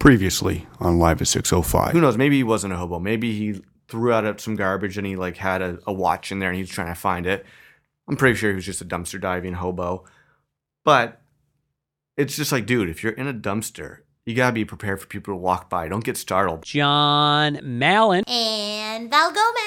Previously on Live at 605. Who knows? Maybe he wasn't a hobo. Maybe he threw out some garbage and he like had a, a watch in there and he was trying to find it. I'm pretty sure he was just a dumpster diving hobo. But it's just like, dude, if you're in a dumpster, you gotta be prepared for people to walk by. Don't get startled. John Mallon. And Val Gomez.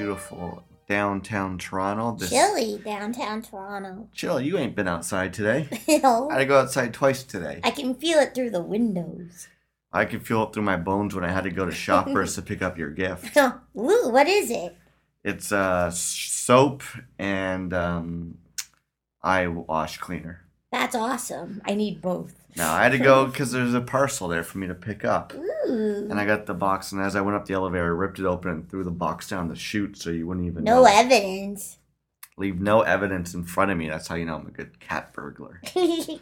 Beautiful downtown Toronto. This Chilly downtown Toronto. Chill, you ain't been outside today. Ew. I had to go outside twice today. I can feel it through the windows. I can feel it through my bones when I had to go to Shoppers to pick up your gift. Ooh, what is it? It's uh, soap and um, eye wash cleaner. That's awesome. I need both. Now I had to go because there's a parcel there for me to pick up. Ooh. And I got the box, and as I went up the elevator, I ripped it open and threw the box down the chute so you wouldn't even no know. evidence. Leave no evidence in front of me. That's how you know I'm a good cat burglar.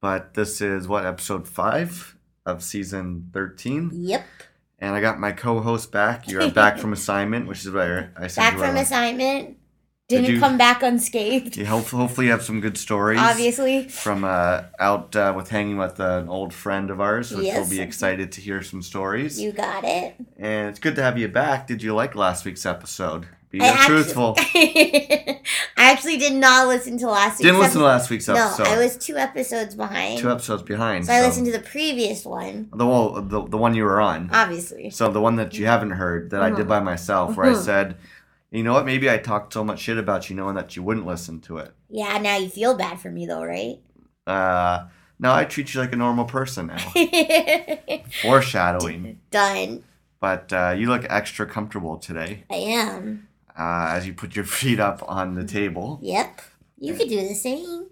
But this is what episode five of season thirteen, yep. and I got my co-host back. You're back from assignment, which is where I said Back you were from assignment. Did Didn't you- come back unscathed. You hope, hopefully you have some good stories. Obviously. From uh, out uh, with hanging with an old friend of ours, which Yes. we'll be excited to hear some stories. You got it. And it's good to have you back. Did you like last week's episode? Be truthful. I actually did not listen to last week's Didn't listen to episode. last week's episode. No. I was two episodes behind. two episodes behind. so I listened to the previous one, the, well, the the one you were on. obviously. So the one that you haven't heard that I did Uh-huh. by myself, where I Mhm. said, you know what, maybe I talked so much shit about you knowing that you wouldn't listen to it. Yeah, now you feel bad for me though, right? Uh, no, I treat you like a normal person now. Foreshadowing. Done. But uh, you look extra comfortable today I am. uh, as you put your feet up on the table. Yep. You could do the same.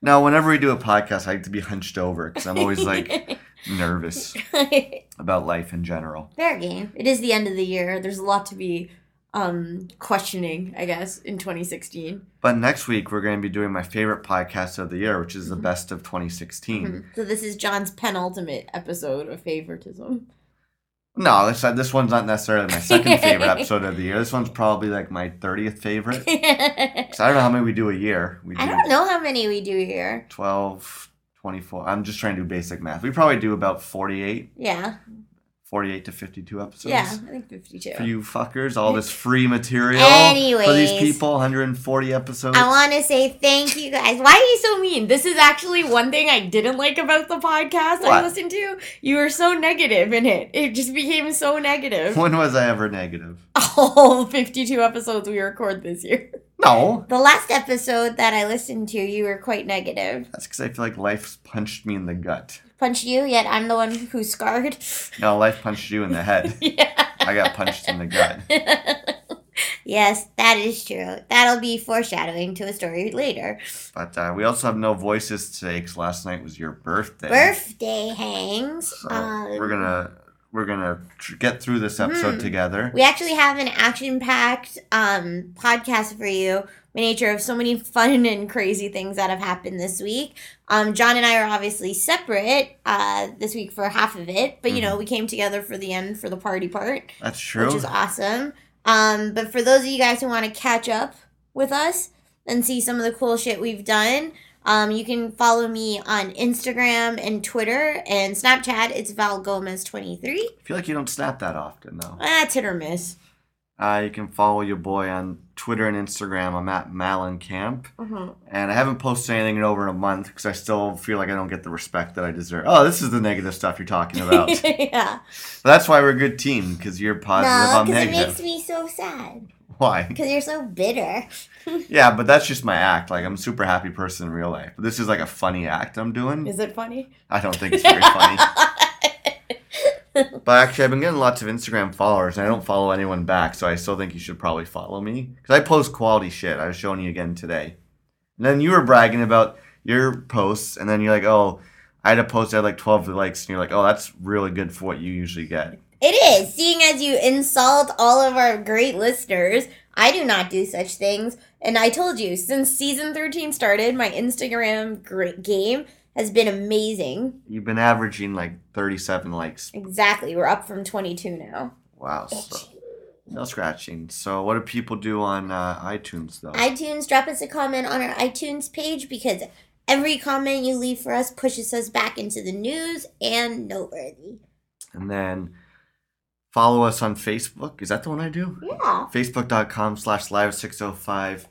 Now, whenever we do a podcast, I like to be hunched over because I'm always like nervous about life in general. Fair game. It is the end of the year. There's a lot to be um questioning, I guess, in 2016. But next week, we're going to be doing my favorite podcast of the year, which is the best of 2016. So this is John's penultimate episode of favoritism. No, this, uh, this one's not necessarily my second favorite episode of the year. This one's probably like my 30th favorite. I don't know how many we do a year. We do I don't know how many we do here. 12, 24. I'm just trying to do basic math. We probably do about 48, Yeah. 48 to 52 episodes. Yeah, I think 52. For you fuckers, all this free material for these people, 140 episodes. I want to say thank you guys. Why are you so mean? This is actually one thing I didn't like about the podcast I listened to. You were so negative in it. It just became so negative. when was I ever negative? All 52 episodes we record this year. No. the last episode that I listened to, you were quite negative. That's because I feel like life's punched me in the gut. Punched you, yet I'm the one who's scarred. No, life punched you in the head. yeah. I got punched in the gut. yes, that is true. That'll be foreshadowing to a story later. But uh, we also have no voices today because last night was your birthday. Birthday hangs. So um, we're gonna we're gonna tr- get through this episode Mhm. together. We actually have an action-packed um, podcast for you. By nature of so many fun and crazy things that have happened this week. Um, John and I are obviously separate uh, this week for half of it, but you know we came together for the end for the party part, That's true. which is awesome. Um, but for those of you guys who want to catch up with us and see some of the cool shit we've done, um, you can follow me on Instagram and Twitter and Snapchat. It's Val Gomez twenty three. I feel like you don't snap that often though. That's hit or miss. Uh, you can follow your boy on Twitter and Instagram. I'm at Malin Camp, Mhm. and I haven't posted anything in over a month because I still feel like I don't get the respect that I deserve. Oh, this is the negative stuff you're talking about. but yeah. that's why we're a good team because you're positive. No, I'm because it makes me so sad. Why? Because you're so bitter. Yeah, but that's just my act. Like I'm a super happy person in real life. But this is like a funny act I'm doing. Is it funny? I don't think it's very funny. But actually, I've been getting lots of Instagram followers, and I don't follow anyone back, so I still think you should probably follow me because I post quality shit. I was showing you again today, and then you were bragging about your posts, and then you're like, "Oh, I had a post that had like 12 likes," and you're like, "Oh, that's really good for what you usually get." It is. Seeing as you insult all of our great listeners, I do not do such things. And I told you, since season 13 started, my Instagram gr- game has been amazing. You've been averaging like 37 likes. Exactly. We're up from 22 now. Wow. So, no scratching. So, what do people do on uh, iTunes though? iTunes, drop us a comment on our iTunes page because every comment you leave for us pushes us back into the news and noteworthy. and then follow us on Facebook. Is that the one I do? Yeah. Facebook.com slash live 605.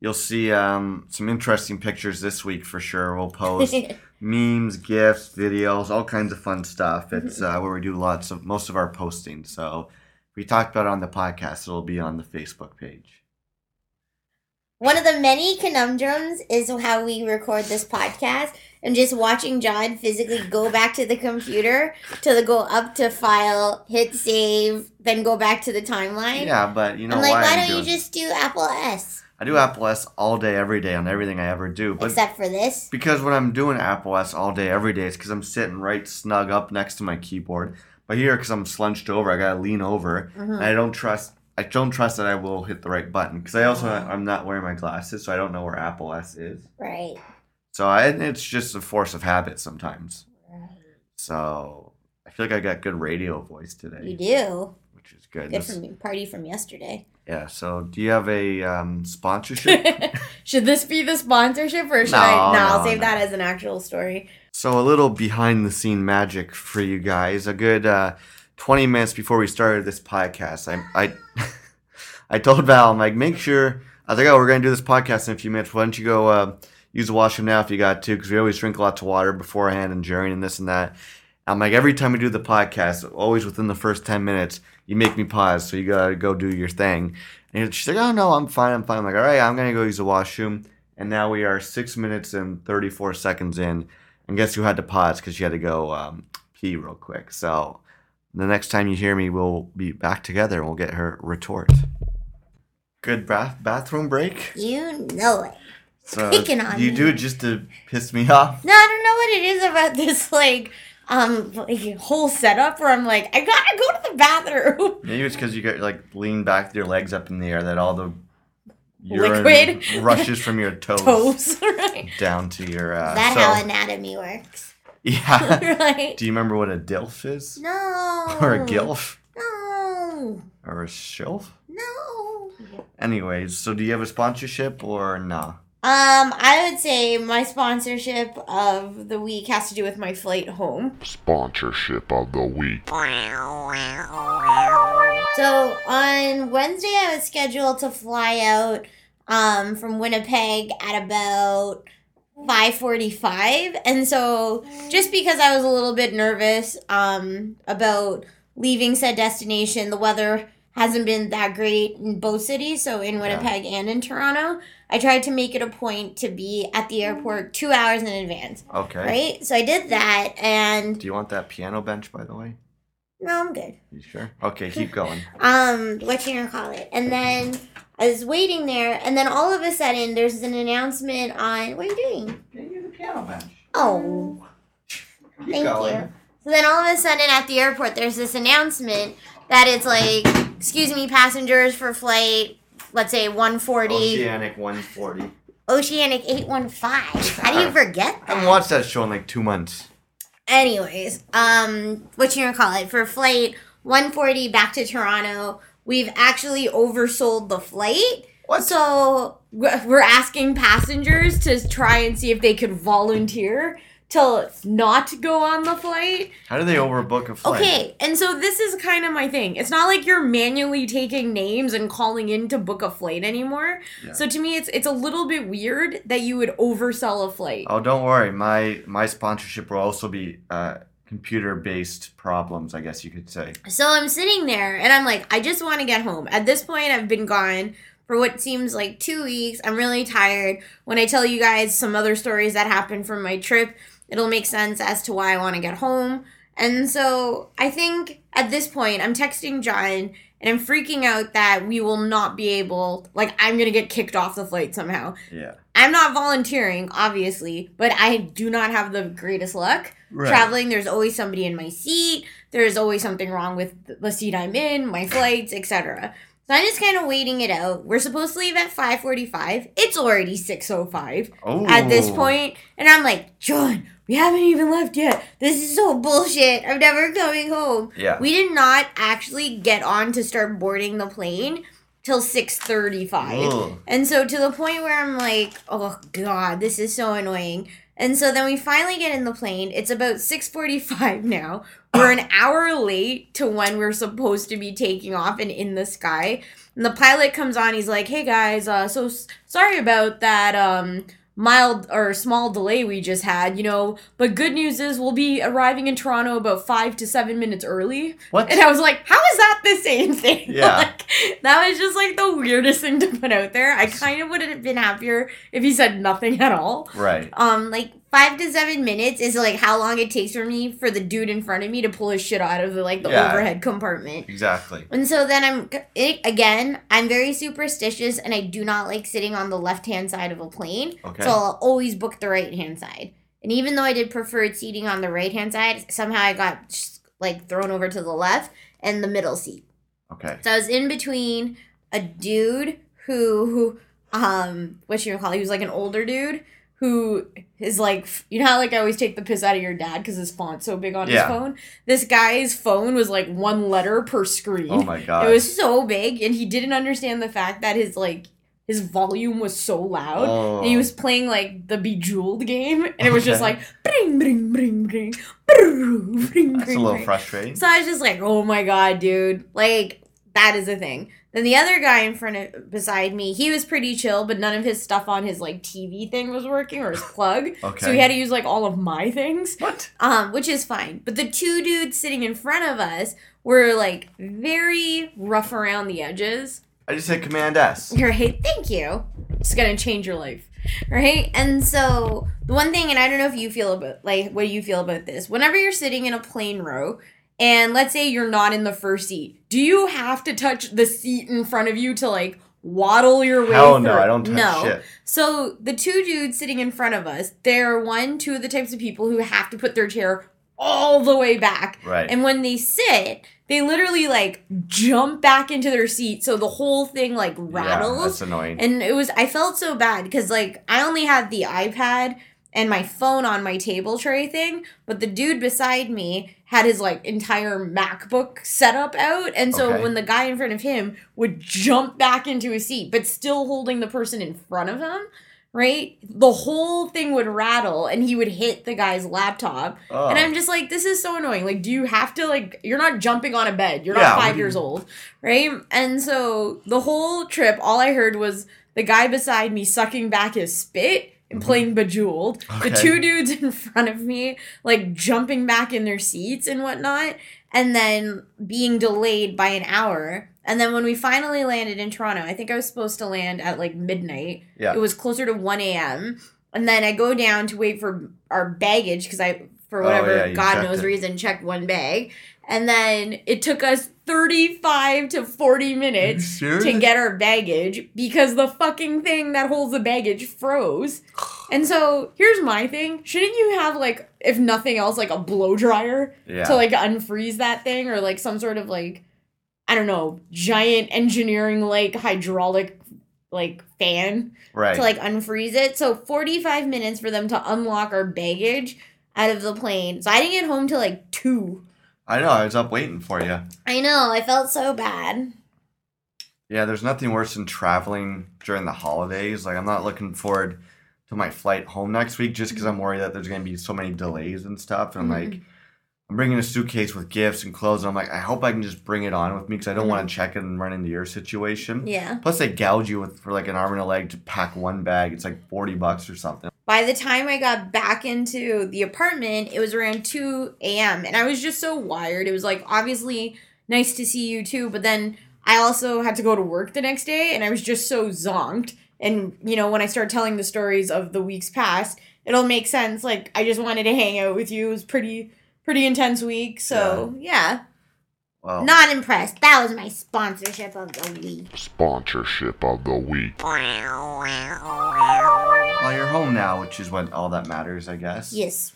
You'll see um, some interesting pictures this week for sure. We'll post memes, gifs, videos, all kinds of fun stuff. It's uh, where we do lots of most of our posting. So we talked about it on the podcast, it'll be on the Facebook page. One of the many conundrums is how we record this podcast and just watching John physically go back to the computer to the go up to file, hit save, then go back to the timeline. Yeah, but you know I'm like, why why don't doing- you just do Apple S? I do Apple S all day, every day on everything I ever do. But Except for this. because when I'm doing Apple S all day, every day, it's because I'm sitting right snug up next to my keyboard. But here, because I'm slunched over, I gotta lean over, Mhm. and I don't trust. I don't trust that I will hit the right button because I also I'm not wearing my glasses, so I don't know where Apple S is. Right. So I, it's just a force of habit sometimes. So I feel like I got good radio voice today, You do. which is good. Good from party from yesterday. yeah. So do you have a um, sponsorship? should this be the sponsorship or should No, I? No, no, I'll save no. that as an actual story. So a little behind the scene magic for you guys. A good uh, 20 minutes before we started this podcast, I I I told Val, I'm like, make sure. I was like, oh, we're gonna do this podcast in a few minutes. Why don't you go uh, use the washroom now if you got to? Because we always drink lots of water beforehand and during and this and that. I'm like, every time we do the podcast, always within the first 10 minutes, you make me pause, so you gotta go do your thing. And she's like, oh no, I'm fine, I'm fine. I'm like, all right, I'm gonna go use the washroom. And now we are six minutes and 34 seconds in. And guess who had to pause because she had to go um, pee real quick. So the next time you hear me, we'll be back together and we'll get her retort. Good bath bathroom break. You know it. So Picking on you me. do it just to piss me off. No, I don't know what it is about this like um like, whole setup where I'm like I gotta go to the bathroom. Maybe it's because you got like lean back with your legs up in the air that all the Liquid. rushes from your toes, Toes, right? down to your. Uh, Is that so- how anatomy works? Yeah. right. do you remember what a dilf is? No. Or a gilf? No. Or a shilf? No. Anyways, so do you have a sponsorship or nah? Um, I would say my sponsorship of the week has to do with my flight home. Sponsorship of the week. So on Wednesday, I was scheduled to fly out um, from Winnipeg at about five forty-five, and so just because I was a little bit nervous um, about leaving said destination, the weather hasn't been that great in both cities, so in Winnipeg and in Toronto. I tried to make it a point to be at the airport two hours in advance, Okay. right? So I did that, and Do you want that piano bench, by the way? no, I'm good. You sure? Okay, keep going. um what you gonna call it and then i was waiting there and then all of a sudden there's an announcement on what are you doing Maybe the piano bench. oh Keep thank going. you so then all of a sudden at the airport there's this announcement that it's like excuse me passengers for flight let's say 140 Oceanic 140. oceanic 815 how do you forget I haven't watched that show in like two months. anyways um what you gonna call it for flight 140 back to toronto we've actually oversold the flight What? So we're asking passengers to try and see if they could volunteer to not go on the flight. How do they overbook a flight? Okay, and so this is kind of my thing. It's not like you're manually taking names and calling in to book a flight anymore. Yeah. So to me, it's it's a little bit weird that you would oversell a flight. Oh, don't worry. My my sponsorship will also be uh, computer based problems. I guess you could say. So I'm sitting there and I'm like, I just want to get home. At this point, I've been gone for what seems like two weeks. I'm really tired. When I tell you guys some other stories that happened from my trip, it'll make sense as to why I want to get home. And so I think at this point, I'm texting John and I'm freaking out that we will not be able, like, I'm going to get kicked off the flight somehow. Yeah. I'm not volunteering, obviously, but I do not have the greatest luck traveling there's always somebody in my seat there's always something wrong with the seat i'm in my flights etc so i'm just kind of waiting it out we're supposed to leave at 5.45 it's already 6.05 Oh. at this point and i'm like john we haven't even left yet. This is so bullshit. I'm never coming home. Yeah. We did not actually get on to start boarding the plane till 6:35. Ugh. And so to the point where I'm like, "Oh god, this is so annoying." And so then we finally get in the plane. It's about 6:45 now. We're an hour late to when we're supposed to be taking off and in the sky. And the pilot comes on. He's like, "Hey guys, uh, so s- sorry about that um, mild or small delay we just had. You know, but good news is we'll be arriving in Toronto about five to seven minutes early." What? And I was like, "How is that the same thing?" Yeah. like, that was just like the weirdest thing to put out there. I kind of would have been happier if he said nothing at all. Right. Um, like five to seven minutes is like how long it takes for me for the dude in front of me to pull his shit out of the like the Yeah. overhead compartment. Exactly. And so then I'm it, again, I'm very superstitious and I do not like sitting on the left hand side of a plane. Okay. So I'll always book the right hand side. And even though I did preferred seating on the right hand side, somehow I got like thrown over to the left and the middle seat. Okay. So I was in between a dude who, who um, what you call? He was like an older dude who is like, you know how like I always take the piss out of your dad because his font's so big on Yeah. his phone. This guy's phone was like one letter per screen. Oh my god. It was so big, and he didn't understand the fact that his like his volume was so loud. Oh. And he oh. was playing like the Bejeweled game, and it was just like bring, bring, bring, bring, bring, bring, That's a little bring. frustrating. So I was just like, oh my god, dude. Like, that is a thing. Then the other guy in front of beside me, he was pretty chill, but none of his stuff on his like TV thing was working or his plug. Okay. So he had to use like all of my things. What? Um, which is fine. But the two dudes sitting in front of us were like very rough around the edges. I just said Command S. Right? Thank you. It's gonna change your life. Right? And so the one thing, and I don't know if you feel about like what do you feel about this? Whenever you're sitting in a plane row, and let's say you're not in the first seat, do you have to touch the seat in front of you to like waddle your way Hell through? no, I don't touch no. shit. So the two dudes sitting in front of us, they're one, two of the types of people who have to put their chair all the way back. Right. And when they sit, they literally like jump back into their seat, so the whole thing like rattles. Yeah, rattles. that's annoying. and it was I felt so bad because like I only had the iPad and my phone on my table tray thing, but the dude beside me had his like entire MacBook setup out, and so Okay. when the guy in front of him would jump back into his seat, but still holding the person in front of him. Right, the whole thing would rattle, and he would hit the guy's laptop. oh. And I'm just like, this is so annoying. Like, do you have to like? You're not jumping on a bed. You're Yeah, not five you- years old, right? And so the whole trip, all I heard was the guy beside me sucking back his spit playing Bejeweled. The Mm-hmm. Two dudes in front of me, like jumping back in their seats and whatnot, and then being delayed by an hour. And then when we finally landed in Toronto, I think I was supposed to land at like midnight. Yeah. It was closer to 1 a.m. And then I go down to wait for our baggage because I, for Oh, whatever yeah, God knows it. reason, checked one bag. And then it took us 35 to 40 minutes to get our baggage because the fucking thing that holds the baggage froze. And so here's my thing. Shouldn't you have like, if nothing else, like a blow dryer yeah. to like unfreeze that thing or like some sort of like, I don't know, giant engineering like hydraulic like fan right. to like unfreeze it. So 45 minutes for them to unlock our baggage out of the plane. So I didn't get home till like 2. I know. I was up waiting for you. I know, I felt so bad. Yeah, there's nothing worse than traveling during the holidays. Like, I'm not looking forward to my flight home next week just because I'm worried that there's going to be so many delays and stuff. And I'm like, mm-hmm. I'm bringing a suitcase with gifts and clothes. And I'm like, I hope I can just bring it on with me because I don't want to mm-hmm. check it and run into your situation. Yeah. Plus, they gouge you with for like an arm and a leg to pack one bag. It's like 40 bucks or something. By the time I got back into the apartment, it was around 2 a.m. And I was just so wired. It was like, obviously, nice to see you too. But then I also had to go to work the next day and I was just so zonked. And, you know, when I start telling the stories of the weeks past, it'll make sense. Like, I just wanted to hang out with you. It was pretty, pretty intense week. So, yeah. Well, Not impressed. That was my sponsorship of the week. Sponsorship of the week. well, you're home now, which is what all that matters, I guess. Yes.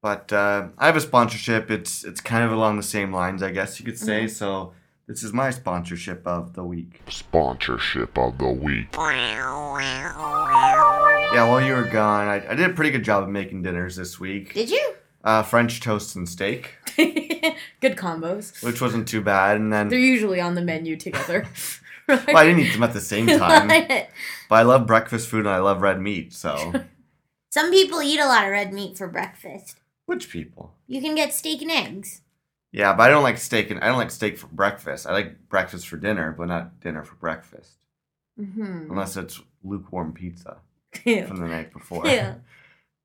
But uh, I have a sponsorship. It's it's kind of along the same lines, I guess you could say. Mm-hmm. So this is my sponsorship of the week. Sponsorship of the week. Yeah, while you were gone, I, I did a pretty good job of making dinners this week. Did you? Uh, French toast and steak, Good combos. which wasn't too bad. And then They're usually on the menu together. well, I didn't eat them at the same time. but I love breakfast food and I love red meat. So, Some people eat a lot of red meat for breakfast. which people? You can get steak and eggs. Yeah, but I don't like steak and I don't like steak for breakfast. I like breakfast for dinner, but not dinner for breakfast. mm-hmm. Unless it's lukewarm pizza from the night before. yeah.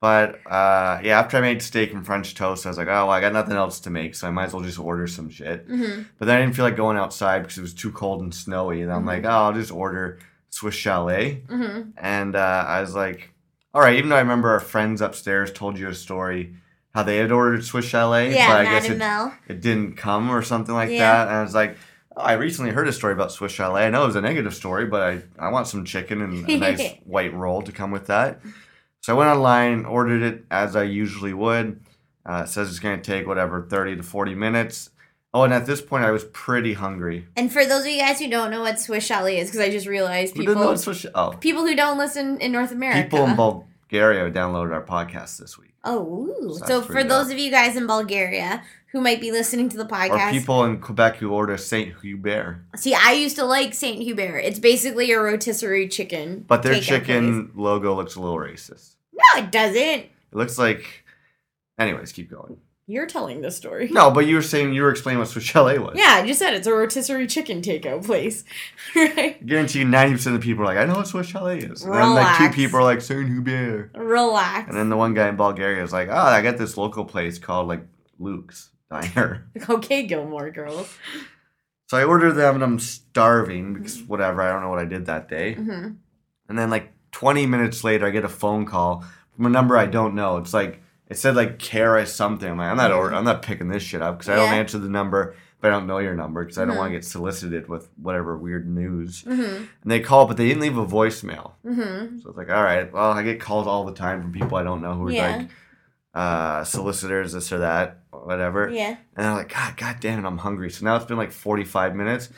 But uh, yeah, after I made steak and French toast, I was like, oh, well, I got nothing else to make, so I might as well just order some shit. Mm-hmm. But then I didn't feel like going outside because it was too cold and snowy. And I'm like, oh, I'll just order Swiss Chalet. Mm-hmm. And uh, I was like, all right, even though I remember our friends upstairs told you a story how they had ordered Swiss Chalet, Yeah, but I Matt guess it, it didn't come or something like Yeah. that. And I was like, oh, I recently heard a story about Swiss Chalet. I know it was a negative story, but I, I want some chicken and a nice white roll to come with that. So I went online, ordered it as I usually would. Uh, it says it's going to take whatever, 30 to 40 minutes. Oh, and at this point, I was pretty hungry. And for those of you guys who don't know what Swiss Chalet is, because I just realized Who people what Swiss Oh, people who don't listen in North America. people in Bulgaria downloaded our podcast this week. Oh, So so, for those of you guys in Bulgaria who might be listening to the podcast. Or people in Quebec who order Saint Hubert. See, I used to like Saint Hubert. It's basically a rotisserie chicken. But their chicken place. logo looks a little racist. No, it doesn't. It looks like. Anyways, keep going. You're telling the story. No, but you were saying you were explaining what Swiss Chalet was. Yeah, I just said it's a rotisserie chicken takeout place. right? Guarantee 90% of the people are like, I know what Swiss Chalet is. And then like two people are like, Saint Hubert. Relax. And then the one guy in Bulgaria is like, oh, I got this local place called like Luke's Diner. okay, Gilmore Girls. So I ordered them and I'm starving because whatever, I don't know what I did that day. Mm-hmm. And then like 20 minutes later, I get a phone call from a number I don't know. It's like it said like Kara something. I'm like, I'm not or- I'm not picking this shit up because I don't Yeah. answer the number, but I don't know your number because I don't Mhm. want to get solicited with whatever weird news. Mm-hmm. And they call, but they didn't leave a voicemail. Mm-hmm. So it's like, all right, well, I get calls all the time from people I don't know who are Yeah. like uh, solicitors, this or that, whatever. yeah, And I'm like, God, God damn it, I'm hungry. So now it's been like 45 minutes.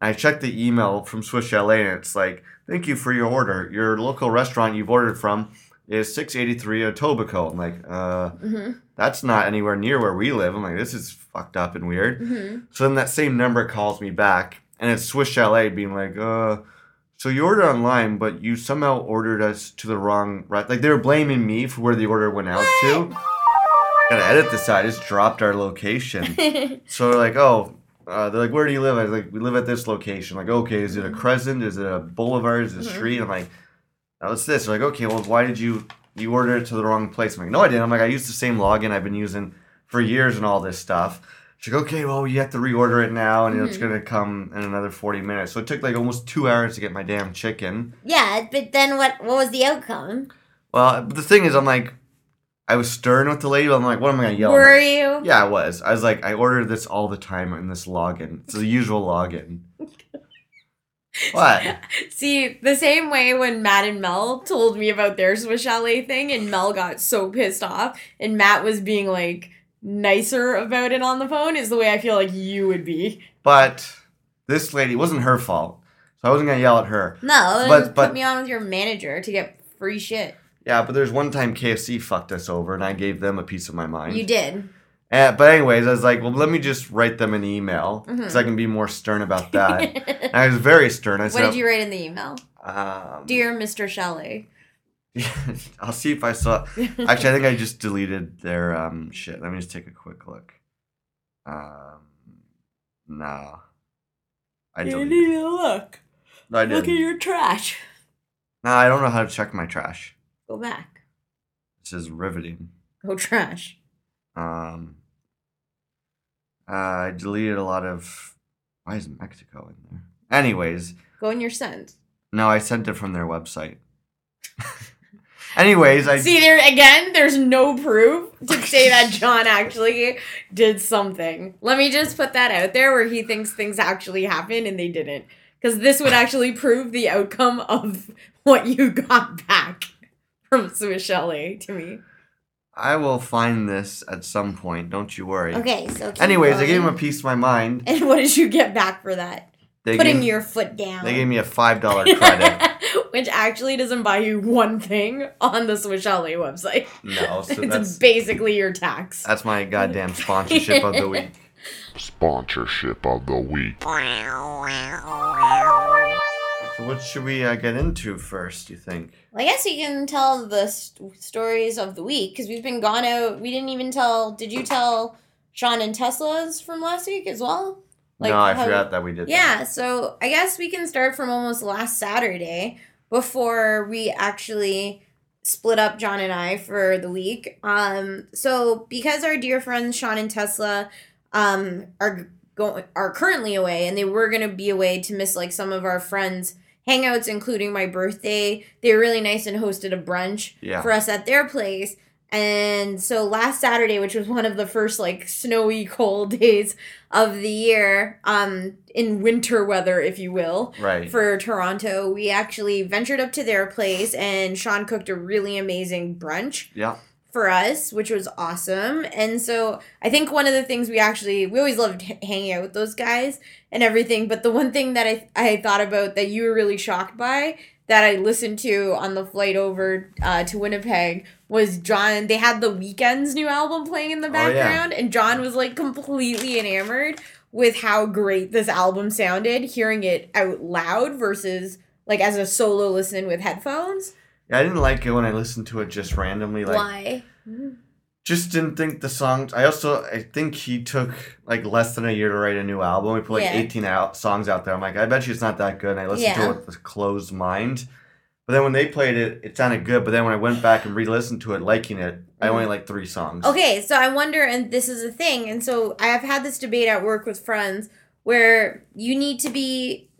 I checked the email from Swiss Chalet and it's like, thank you for your order. Your local restaurant you've ordered from is 683 Etobicoke. I'm like, uh, Mm-hmm. that's not anywhere near where we live. I'm like, this is fucked up and weird. Mm-hmm. So then that same number calls me back and it's Swiss Chalet being like, uh, so you ordered online, but you somehow ordered us to the wrong right. Like they were blaming me for where the order went out to. Gotta edit this out. I just dropped our location. So they're like, oh, uh, they're like, where do you live? I was like, we live at this location. like, okay, is it a crescent? Is it a boulevard? Is it a street? I'm like, no, it's this. They're like, okay, well, why did you you order it to the wrong place? I'm like, no, I didn't. I'm like, I used the same login I've been using for years and all this stuff. She's like, okay, well, you have to reorder it now, and it's mm-hmm. gonna come in another 40 minutes. So it took like almost two hours to get my damn chicken. yeah. But then what? What was the outcome? Well, the thing is, I'm like, I was stern with the lady. But I'm like, what am I gonna yell? at? Were you? Yeah, I was. I was like, I order this all the time in this login. It's the usual login. what? See, the same way when Matt and Mel told me about their Swiss Chalet thing, and Mel got so pissed off, and Matt was being like nicer about it on the phone, is the way I feel like you would be. But this lady wasn't her fault, so I wasn't gonna yell at her. No, But- just but- put me on with your manager to get free shit. Yeah, but there's one time KFC fucked us over, and I gave them a piece of my mind. You did. Uh, but anyways, I was like, well, let me just write them an email because Mm-hmm. I can be more stern about that. and I was very stern. I what said, did you write in the email? um, Dear Mr. Chalet. I'll see if I saw. Actually, I think I just deleted their um shit. Let me just take a quick look. Um, no, I You deleted. need to look. No, I Look at your trash. No, I don't know how to check my trash. Go back. This is riveting. Go trash. Um, uh, I deleted a lot of. Why is Mexico in there? Anyways, Go in your sent. no, I sent it from their website. Anyways, I See there again, there's no proof to say that John actually did something. Let me just put that out there where he thinks things actually happened and they didn't. Because this would actually prove the outcome of what you got back from Swiss Chalet to me. I will find this at some point. Don't you worry. Okay, so. keep Anyways, I gave him a piece of my mind. And what did you get back for that? They Putting gave, your foot down. they gave me a five dollar credit. which actually doesn't buy you one thing on the Swiss Chalet website. No, so it's that's basically your tax. that's my goddamn sponsorship of the week. Sponsorship of the week. So what should we uh, get into first? You think? Well, I guess you can tell the st- stories of the week because we've been gone out. We didn't even tell. Did you tell Sean and Tesla's from last week as well? No, I how- forgot that we did. that. Yeah, so I guess we can start from almost last Saturday before we actually split up John and I for the week. Um, so because our dear friends Sean and Tesla um are going are currently away and they were gonna be away to miss like some of our friends hangouts including my birthday they were really nice and hosted a brunch Yeah. for us at their place and so last saturday which was one of the first like snowy cold days of the year um in winter weather if you will Right. for Toronto, we actually ventured up to their place and Sean cooked a really amazing brunch yeah. for us, which was awesome. And so I think one of the things we actually we always loved h- hanging out with those guys and everything, but the one thing that I I thought about that you were really shocked by that I listened to on the flight over uh, to Winnipeg was John. They had the Weeknd's new album playing in the Oh, yeah. background, and John was like completely enamored with how great this album sounded, hearing it out loud versus like as a solo listen with headphones. Yeah, I didn't like it when I listened to it just randomly. Like, Why? Just didn't think the songs. I also I think he took like less than a year to write a new album. He put like Yeah. eighteen out songs out there. I'm like, I bet you it's not that good. And I listened to it with a closed mind. But then when they played it, it sounded good. But then when I went back and re-listened to it, liking it, I only like three songs. Mm-hmm. Okay, so I wonder, and this is a thing, and so I have had this debate at work with friends where you need to be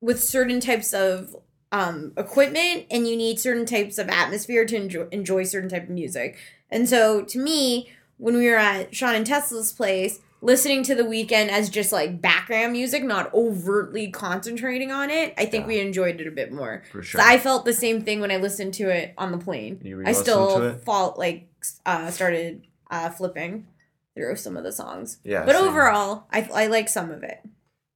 with certain types of um, equipment and you need certain types of atmosphere to enjoy, enjoy certain type of music. And so to me, when we were at Sean and Tesla's place, listening to the Weeknd as just like background music, not overtly concentrating on it, I think Yeah. we enjoyed it a bit more. for sure. So I felt the same thing when I listened to it on the plane. I still fall like uh, started uh, flipping through some of the songs. yeah, But same. overall, I I like some of it.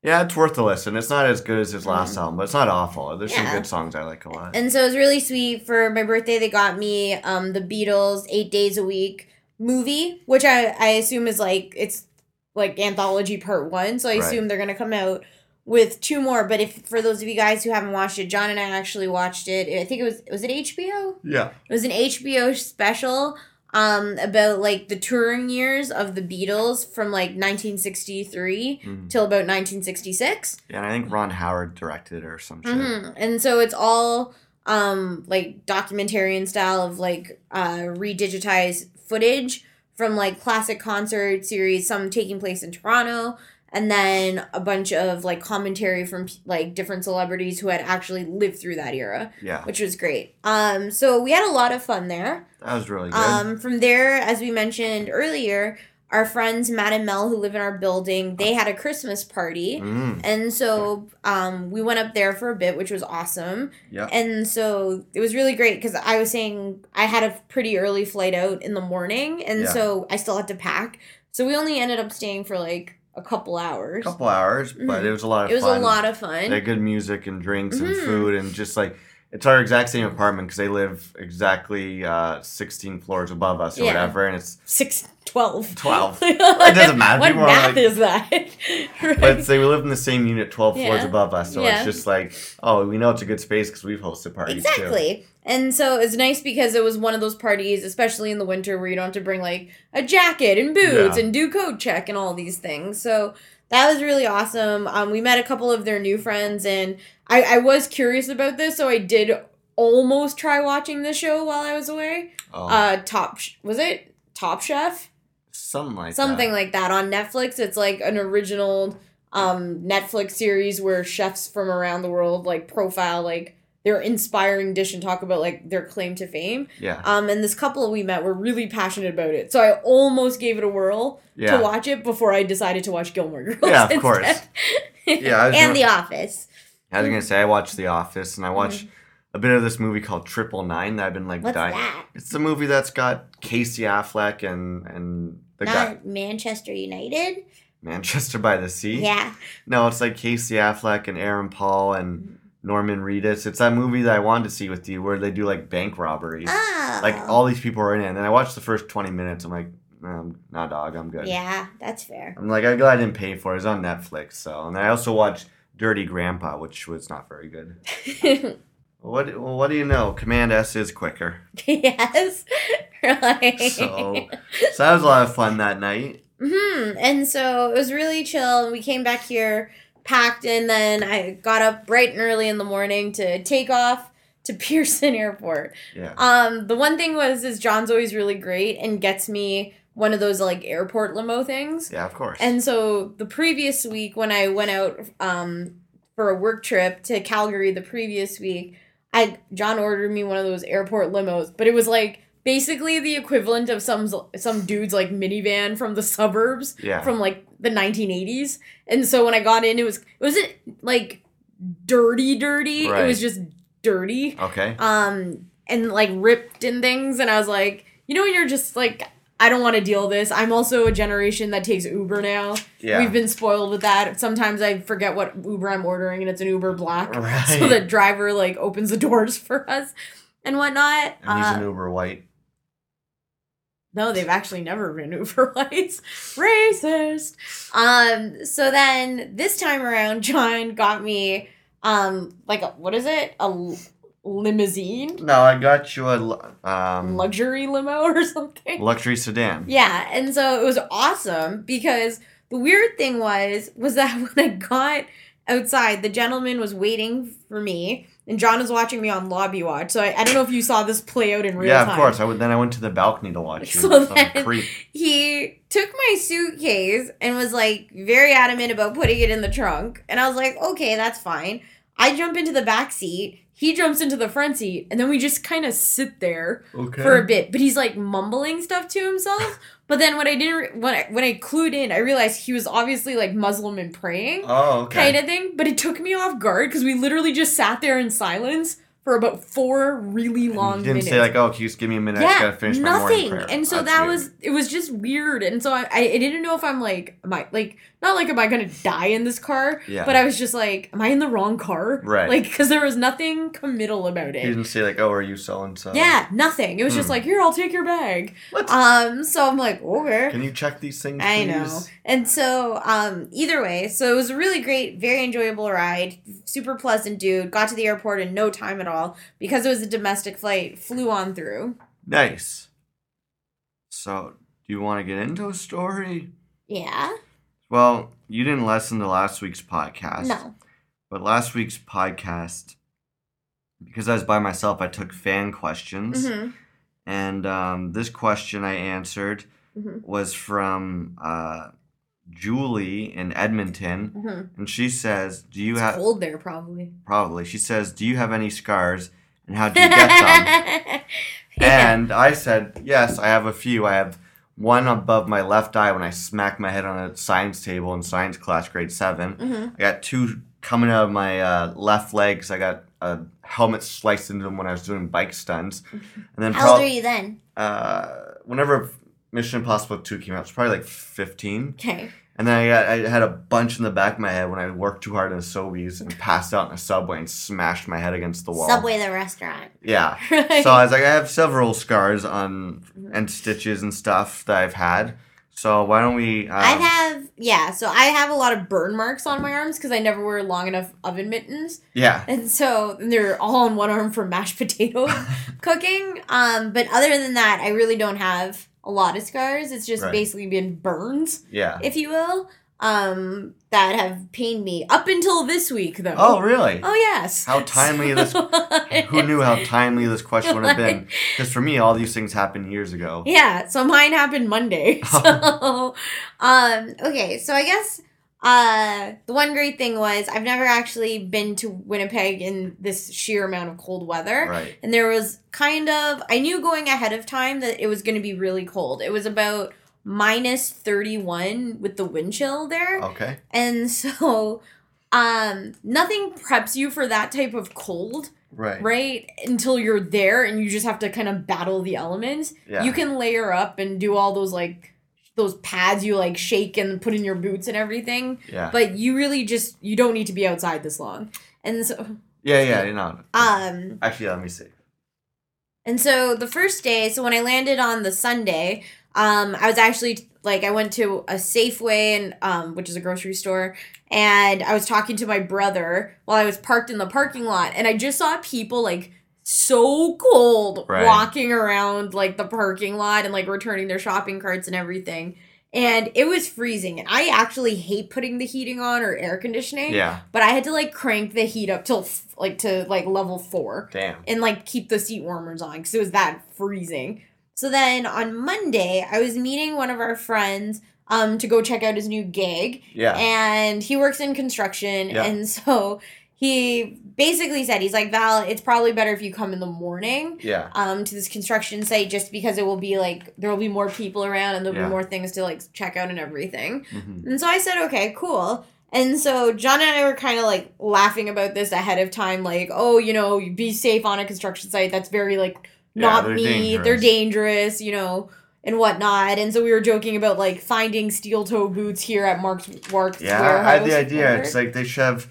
Yeah, it's worth a listen. It's not as good as his last album, but it's not awful. There's some good songs I like a lot. And so it was really sweet for my birthday. They got me um the Beatles eight days a week movie, which I I assume is like it's like anthology part one. So I Right. assume they're gonna come out with two more. But if for those of you guys who haven't watched it, John and I actually watched it. I think it was was it HBO? yeah, It was an HBO special um about like the touring years of the Beatles from like 1963 Mhm. till about 1966. yeah, and I think Ron Howard directed it or some shit. hmm And so it's all um like documentarian style of like uh redigitized footage from like classic concert series, some taking place in Toronto, and then a bunch of like commentary from like different celebrities who had actually lived through that era, Yeah, which was great. Um so we had a lot of fun there. that was really good. Um, from there, as we mentioned earlier, our friends Matt and Mel, who live in our building, they had a Christmas party. mm, And so um, we went up there for a bit, which was awesome. yeah, And so it was really great because I was saying I had a pretty early flight out in the morning. And Yeah. so I still had to pack. So we only ended up staying for like a couple hours. A couple hours, but Mhm. it was a lot of it was fun. a lot of fun. They had good music and drinks and Mhm. food and just like it's our exact same apartment because they live exactly uh, 16 floors above us or Yeah. whatever, and it's Six, 12. 12. it doesn't matter. What People math like- is that? but they we live in the same unit 12 floors above us, so Yeah. it's just like oh we know it's a good space because we've hosted parties too. And so it's nice because it was one of those parties, especially in the winter, where you don't have to bring like a jacket and boots Yeah. and do code check and all these things. So that was really awesome. Um, we met a couple of their new friends, and I, I was curious about this, so I did almost try watching the show while I was away. Oh, Uh, Top was it Top Chef? something like that. Something that. like that on Netflix. It's like an original um Netflix series where chefs from around the world like profile like their inspiring dish and talk about like their claim to fame. yeah, Um and this couple we met were really passionate about it. So I almost gave it a whirl yeah. to watch it before I decided to watch Gilmore Girls. Yeah, of instead. course. Yeah, and The Office. I was gonna say I watched The Office and I watched a bit of this movie called Triple Nine that I've been like Mm-hmm. What's dying. that? It's a movie that's got Casey Affleck and and the Not guy Manchester United? Manchester by the Sea. Yeah. No, it's like Casey Affleck and Aaron Paul and Norman Reedus. It's that movie that I wanted to see with you where they do like bank robberies. Oh. Like all these people are in it. And then I watched the first 20 minutes. I'm like, um, nah, dog, I'm good. Yeah, that's fair. I'm like, I'm glad I didn't pay for it. It's on Netflix. So, and I also watched Dirty Grandpa, which was not very good. What well, what do you know? Command S is quicker. yes. right. So, so that was a lot of fun that night. hmm And so it was really chill. We came back here, packed, and then I got up bright and early in the morning to take off to Pearson Airport. Yeah. Um, the one thing was is John's always really great and gets me one of those like airport limo things. Yeah, of course. And so the previous week when I went out um for a work trip to Calgary the previous week, I John ordered me one of those airport limos, but it was like basically the equivalent of some some dude's like minivan from the suburbs Yeah. from like the 1980s. And so when I got in it was it wasn't like dirty dirty. It was just dirty okay. um and like ripped and things and i was like you know when you're just like i don't want to deal with this i'm also a generation that takes uber now Yeah. we've been spoiled with that sometimes i forget what uber i'm ordering and it's an uber black Right. so the driver like opens the doors for us and whatnot and he's Uh, an Uber white. No, they've actually never been Uber whites. Racist. Um, so then this time around, John got me um like a, what is it? A l- limousine? No, I got you a um, Luxury limo or something? luxury sedan. Yeah, and so it was awesome because the weird thing was was that when I got outside, the gentleman was waiting for me, and John was watching me on lobby watch. So I, I don't know if you saw this play out in real yeah, time. of course. I would, then I went to the balcony to watch you. So then- creep. He took my suitcase and was like very adamant about putting it in the trunk, and I was like, okay, that's fine. I jump into the back seat. He jumps into the front seat, and then we just kind of sit there Okay. for a bit, but he's like mumbling stuff to himself. But then when I didn't when I when I clued in, I realized he was obviously like Muslim and praying oh, okay. kind of thing. But it took me off guard because we literally just sat there in silence for about four really And long you didn't minutes. say like, "Oh, can you just give me a minute? I just yeah, gotta finish my morning nothing. prayer." And so That's that weird. was it was just weird. And so I, I didn't know if I'm like am I like not like am I gonna die in this car? Yeah. But I was just like, am I in the wrong car? Right. Like because there was nothing committal about it. didn't say like, "Oh, are you so and so?" Yeah, nothing. It was just Hmm. like, here, I'll take your bag. What? Um, so I'm like, okay. Can you check these things? I please? know. And so, um, either way, so it was a really great, very enjoyable ride. Super pleasant dude. Got to the airport in no time at all because it was a domestic flight. Flew on through. Nice. So, do you want to get into a story? Yeah. Well, you didn't listen to last week's podcast. No. But last week's podcast, because I was by myself, I took fan questions. hmm And um, this question I answered Mhm. was from uh, Julie in Edmonton. hmm And she says, Do you have, cold there, probably. probably, she says, Do you have any scars? And how do you get them? Yeah. And I said, Yes, I have a few. I have one above my left eye when I smacked my head on a science table in science class, grade seven. Mhm. I got two coming out of my uh, left legs. I got a helmet sliced into them when I was doing bike stunts. And then How old prob- are you then? uh, whenever Mission Impossible 2 came out, it was probably like 15. Okay. And then I, got, I had a bunch in the back of my head when I worked too hard in the Sobeys and passed out in a subway and smashed my head against the wall. Subway the restaurant. Yeah. So I was like, I have several scars on and stitches and stuff that I've had. So why don't we? Um, I have yeah, so I have a lot of burn marks on my arms because I never wear long enough oven mittens. Yeah. And so they're all on one arm for mashed potato cooking. Um, but other than that, I really don't have a lot of scars. It's just Right. basically been burns, Yeah. if you will, um, that have pained me up until this week, though. Oh, really? Oh yes. How timely this- Who knew how timely this question would have been? Because for me, all these things happened years ago. Yeah, so mine happened Monday. So, um, okay, so I guess uh, the one great thing was I've never actually been to Winnipeg in this sheer amount of cold weather. Right. And there was kind of, I knew going ahead of time that it was going to be really cold. It was about minus 31 with the wind chill there. Okay. And so, um, nothing preps you for that type of cold Right. right until you're there and you just have to kind of battle the elements Yeah. you can layer up and do all those like those pads you like shake and put in your boots and everything Yeah. but you really just you don't need to be outside this long and so Yeah, yeah, you know. Um, Actually, let me see. and so the first day, so when I landed on the Sunday, um, I was actually like I went to a Safeway and um, which is a grocery store, and I was talking to my brother while I was parked in the parking lot, and I just saw people like so cold Right. walking around like the parking lot and like returning their shopping carts and everything. And it was freezing. And I actually hate putting the heating on or air conditioning. Yeah. But I had to like crank the heat up till like to like level four Damn. and like keep the seat warmers on because it was that freezing. So then on Monday, I was meeting one of our friends um to go check out his new gig, Yeah. and he works in construction, Yeah. and so he basically said he's like Val, it's probably better if you come in the morning yeah. um to this construction site just because it will be like there will be more people around and there'll Yeah. be more things to like check out and everything. hmm And so I said, okay, cool. And so John and I were kind of like laughing about this ahead of time, like, oh, you know, be safe on a construction site. That's very like Yeah, not they're me. They're dangerous, you know, and whatnot. And so we were joking about like finding steel toe boots here at Mark's Mark's Yeah. I had the idea. It's like they should have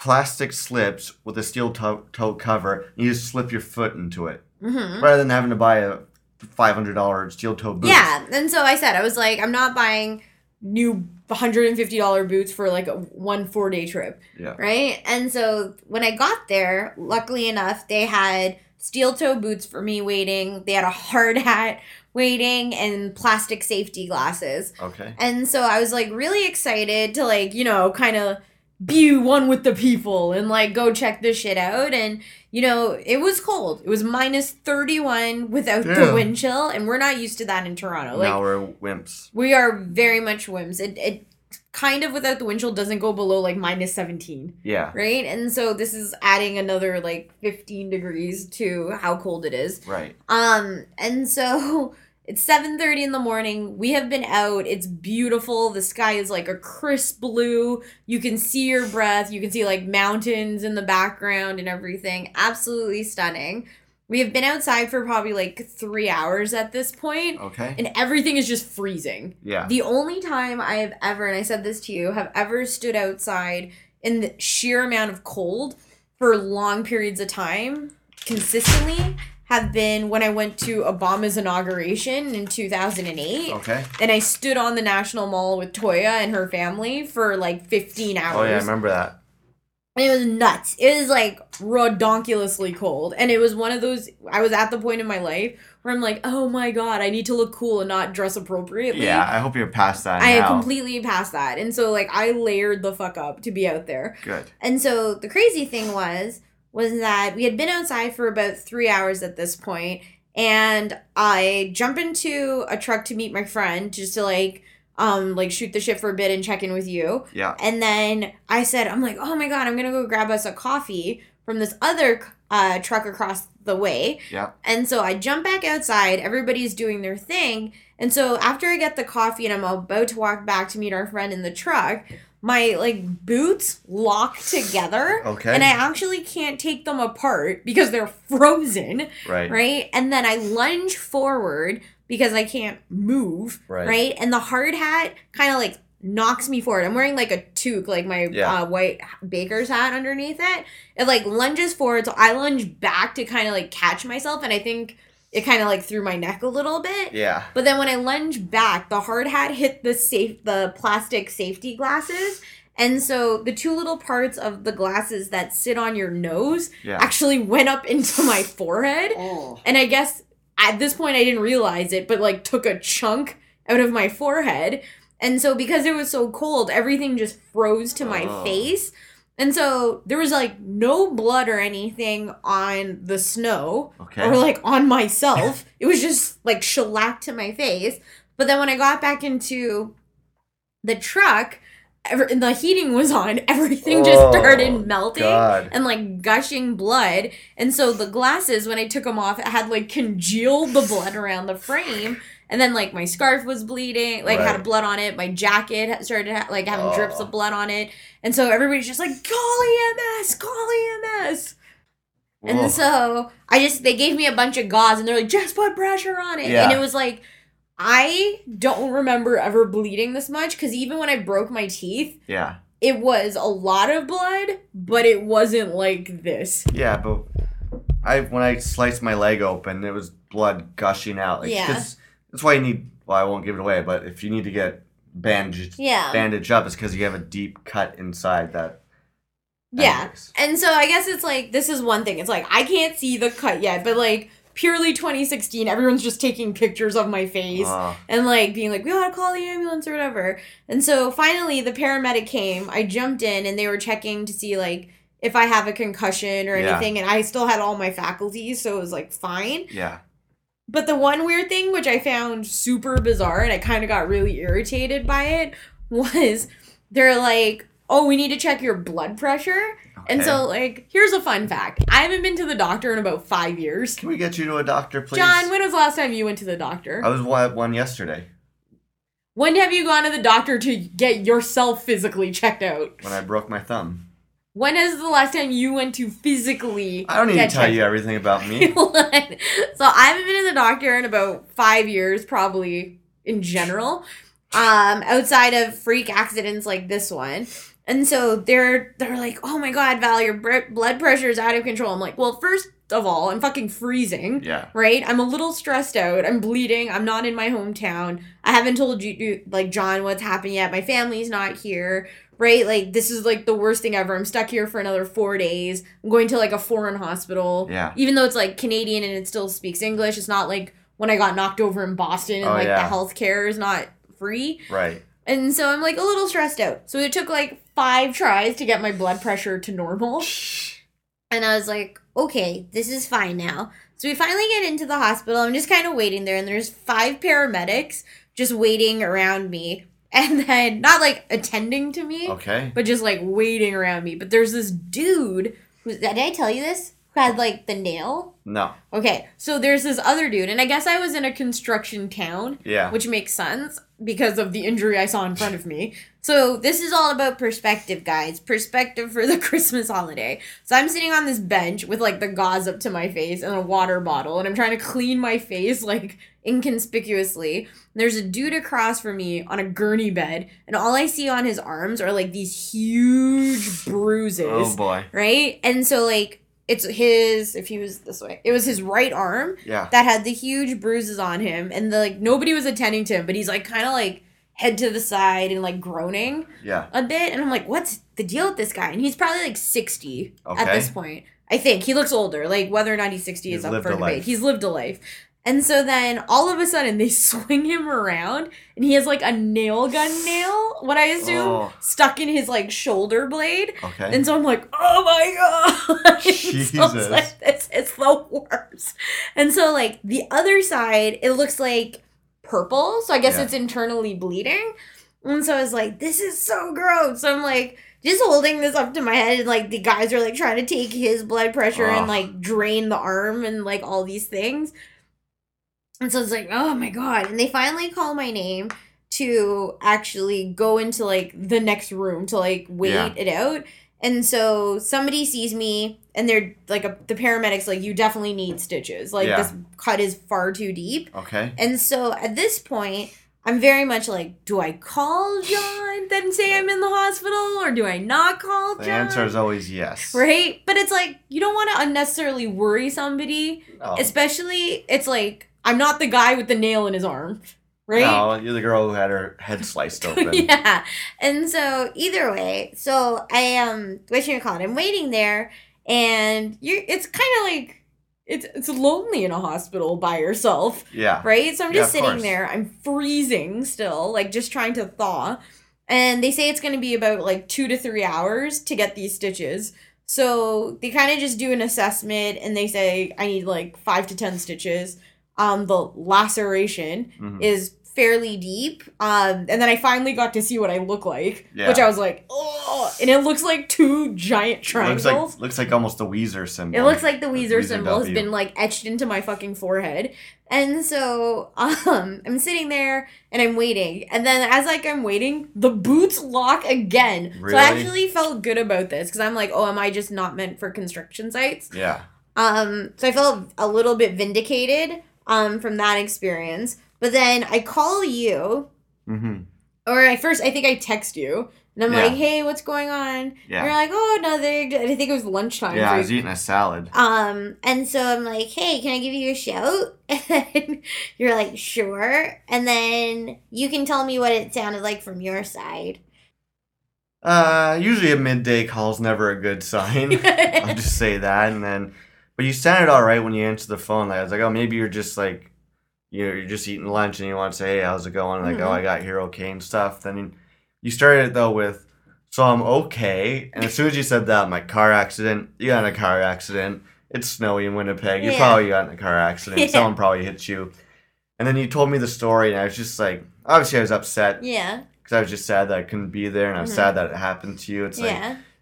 plastic slips with a steel toe, toe cover. And you just slip your foot into it Mhm. rather than having to buy a five hundred dollar steel toe boot. Yeah, and so I said I was like, I'm not buying new $150 boots for like a one four day trip. Yeah. Right? And so when I got there, luckily enough, they had steel toe boots for me waiting. They had a hard hat waiting and plastic safety glasses. Okay. And so I was like really excited to like, you know, kind of be one with the people and like go check this shit out. And, you know, it was cold. It was minus 31 without the wind chill. And we're not used to that in Toronto. Like, now we're wimps. we are very much wimps It, it kind of without the wind chill doesn't go below like minus 17 Yeah. right and so this is adding another like 15 degrees to how cold it is Right. um and so it's 7:30 in the morning. We have been out. It's beautiful. The sky is like a crisp blue. You can see your breath. You can see like mountains in the background and everything. Absolutely stunning. We have been outside for probably like 3 hours at this point Okay. and everything is just freezing. Yeah. the only time I have ever, and I said this to you, have ever stood outside in the sheer amount of cold for long periods of time consistently have been when I went to Obama's inauguration in 2008. Okay. And I stood on the National Mall with Toya and her family for like 15 hours. Oh yeah, I remember that. And it was nuts. It was like redonkulously cold. And it was one of those I was at the point in my life where I'm like, oh my god, I need to look cool and not dress appropriately. Yeah, I hope you're past that I now. completely passed that. And so like I layered the fuck up to be out there. Good. And so the crazy thing was was that we had been outside for about 3 hours at this point and I jump into a truck to meet my friend just to like um like shoot the shit for a bit and check in with you. Yeah. And then I said, I'm like, oh my God, I'm to go grab us a coffee from this other uh, truck across the way. Yeah. And so I jump back outside. Everybody's doing their thing. And so after I get the coffee and I'm about to walk back to meet our friend in the truck, my like boots lock together. Okay. And I actually can't take them apart because they're frozen, Right. right? And then I lunge forward because I can't move, Right. right? And the hard hat kind of like knocks me forward. I'm wearing like a toque, like my Yeah. uh, white baker's hat underneath it. It like lunges forward, so I lunge back to kind of like catch myself, and I think it kind of like threw my neck a little bit. Yeah. But then when I lunge back, the hard hat hit the safe the plastic safety glasses. And so the two little parts of the glasses that sit on your nose Yeah. actually went up into my forehead. Oh. And I guess at this point I didn't realize it, but like took a chunk out of my forehead. And so because it was so cold, everything just froze to my Oh. face. And so there was like no blood or anything on the snow Okay. or like on myself. it was just like shellacked to my face. But then when I got back into the truck, ever, the heating was on, everything just Oh, started melting God. and like gushing blood. And so the glasses, when I took them off, it had like congealed the blood around the frame. And then like my scarf was bleeding, like had Right. blood on it. My jacket started ha- like having drips Oh. of ah. blood on it. And so everybody's just like, call EMS, call EMS. Whoa. And so I just they gave me a bunch of gauze and they're like, just put pressure on it. Yeah. And it was like I don't remember ever bleeding this much because even when I broke my teeth, yeah. it was a lot of blood, but it wasn't like this. Yeah, but I when I sliced my leg open, it was blood gushing out. Like, Yeah. 'cause that's why you need. Well, I won't give it away, but if you need to get bandaged, Yeah. bandaged up, it's because you have a deep cut inside that. Yeah. appendix. And so I guess it's like this is one thing. It's like I can't see the cut yet, but like purely 2016, everyone's just taking pictures of my face Oh, and like being like, we gotta call the ambulance or whatever. And so finally the paramedic came. I jumped in and they were checking to see like if I have a concussion or Yeah. anything, and I still had all my faculties, so it was like fine. yeah. But the one weird thing, which I found super bizarre and I kind of got really irritated by it, was they're like, oh, we need to check your blood pressure. And so, like, here's a fun fact I haven't been to the doctor in about five years. Can we get you to a doctor, please? John, when was the last time you went to the doctor? I was one, one yesterday When have you gone to the doctor to get yourself physically checked out? when I broke my thumb. When is the last time you went to physically? I don't need to tell checked you everything about me. so I haven't been to the doctor in about five years, probably in general. Um, outside of freak accidents like this one. And so they're they're like, oh my god, Val, your blood pressure is out of control. I'm like, well, first of all, I'm fucking freezing. yeah. Right? I'm a little stressed out. I'm bleeding. I'm not in my hometown. I haven't told you, like, John, what's happened yet. My family's not here. Right? Like, this is like the worst thing ever. I'm stuck here for another four days. I'm going to like a foreign hospital. Yeah. Even though it's like Canadian and it still speaks English, it's not like when I got knocked over in Boston and Oh, like yeah. the healthcare is not free. Right. And so I'm like a little stressed out. So it took like five tries to get my blood pressure to normal. And I was like, okay, this is fine now. So we finally get into the hospital. I'm just kind of waiting there, and there's five paramedics just waiting around me. And then, not like attending to me, Okay. but just like waiting around me. But there's this dude who's, did I tell you this? Had like the nail? No. Okay, so there's this other dude, and I guess I was in a construction town Yeah. which makes sense because of the injury I saw in front of me. So this is all about perspective, guys. Perspective for the Christmas holiday. So I'm sitting on this bench with like the gauze up to my face and a water bottle, and I'm trying to clean my face like inconspicuously. There's a dude across from me on a gurney bed, and all I see on his arms are like these huge bruises oh boy. right? And so like it's his if he was this way, it was his right arm Yeah. that had the huge bruises on him, and the like nobody was attending to him, but he's like kind of like head to the side and like groaning Yeah. a bit, and I'm like, what's the deal with this guy? And he's probably like 60 at this point. I think he looks older. Like whether or not he's 60 He's is up for debate. He's lived a life. And so then all of a sudden they swing him around and he has like a nail gun nail, what I assume, Oh. stuck in his like shoulder blade. Okay. And so I'm like, oh my god. And so it's like, this it's the worst. And so like the other side, it looks like purple. So I guess Yeah. it's internally bleeding. And so I was like, this is so gross. So I'm like, just holding this up to my head, and like the guys are like trying to take his blood pressure and like drain the arm and like all these things. And so it's like, oh my god. And they finally call my name to actually go into like the next room to like wait Yeah. it out. And so somebody sees me and they're like a, the paramedics like you definitely need stitches. Like Yeah. this cut is far too deep. okay. And so at this point, I'm very much like, do I call John then say I'm in the hospital or do I not call The John? answer is always yes. right? But it's like you don't want to unnecessarily worry somebody, No. especially it's like I'm not the guy with the nail in his arm, right? No, you're the girl who had her head sliced open. yeah. And so either way, so I um what you call it? I'm waiting there and you're it's kind of like it's it's lonely in a hospital by yourself, Yeah. right? So I'm just of sitting course. there. I'm freezing still, like just trying to thaw. And they say it's going to be about like 2 to 3 hours to get these stitches. So they kind of just do an assessment and they say I need like 5 to 10 stitches. Um the laceration Mhm. is fairly deep. Um, and then I finally got to see what I look like, Yeah. which I was like, oh, and it looks like two giant Looks triangles. like looks like almost a Weezer symbol. it looks like the With Weezer symbol has been like etched into my fucking forehead. And so um I'm sitting there and I'm waiting. And then as like I'm waiting, the boots lock again. So I actually felt good about this because I'm like, oh, am I just not meant for construction sites? Yeah. Um, so I felt a little bit vindicated um from that experience. But then I call you, Mm-hmm. or I first I think I text you And I'm Yeah. like, hey, what's going on? Yeah. You're like, oh, nothing. I think it was lunchtime. Yeah, so I was eating a salad. Um, and so I'm like, hey, can I give you a shout? And you're like, sure. And then you can tell me what it sounded like from your side. Uh, usually a midday call's never a good sign. I'll just say that, and then, but you sounded all right when you answered the phone. Like I was like, oh, maybe you're just like, you're you're just eating lunch and you want to say, hey, how's it going? Like, Mhm. oh, I got here okay and stuff. Then you started it though with, so I'm okay, and as soon as you said that, my car accident. You got in a car accident. It's snowy in Winnipeg. You Yeah. probably got in a car accident. Yeah. Someone probably hit you. And then you told me the story, and I was just like, obviously I was upset Yeah. because I was just sad that I couldn't be there, and I was Mhm. sad that it happened to you. It's like,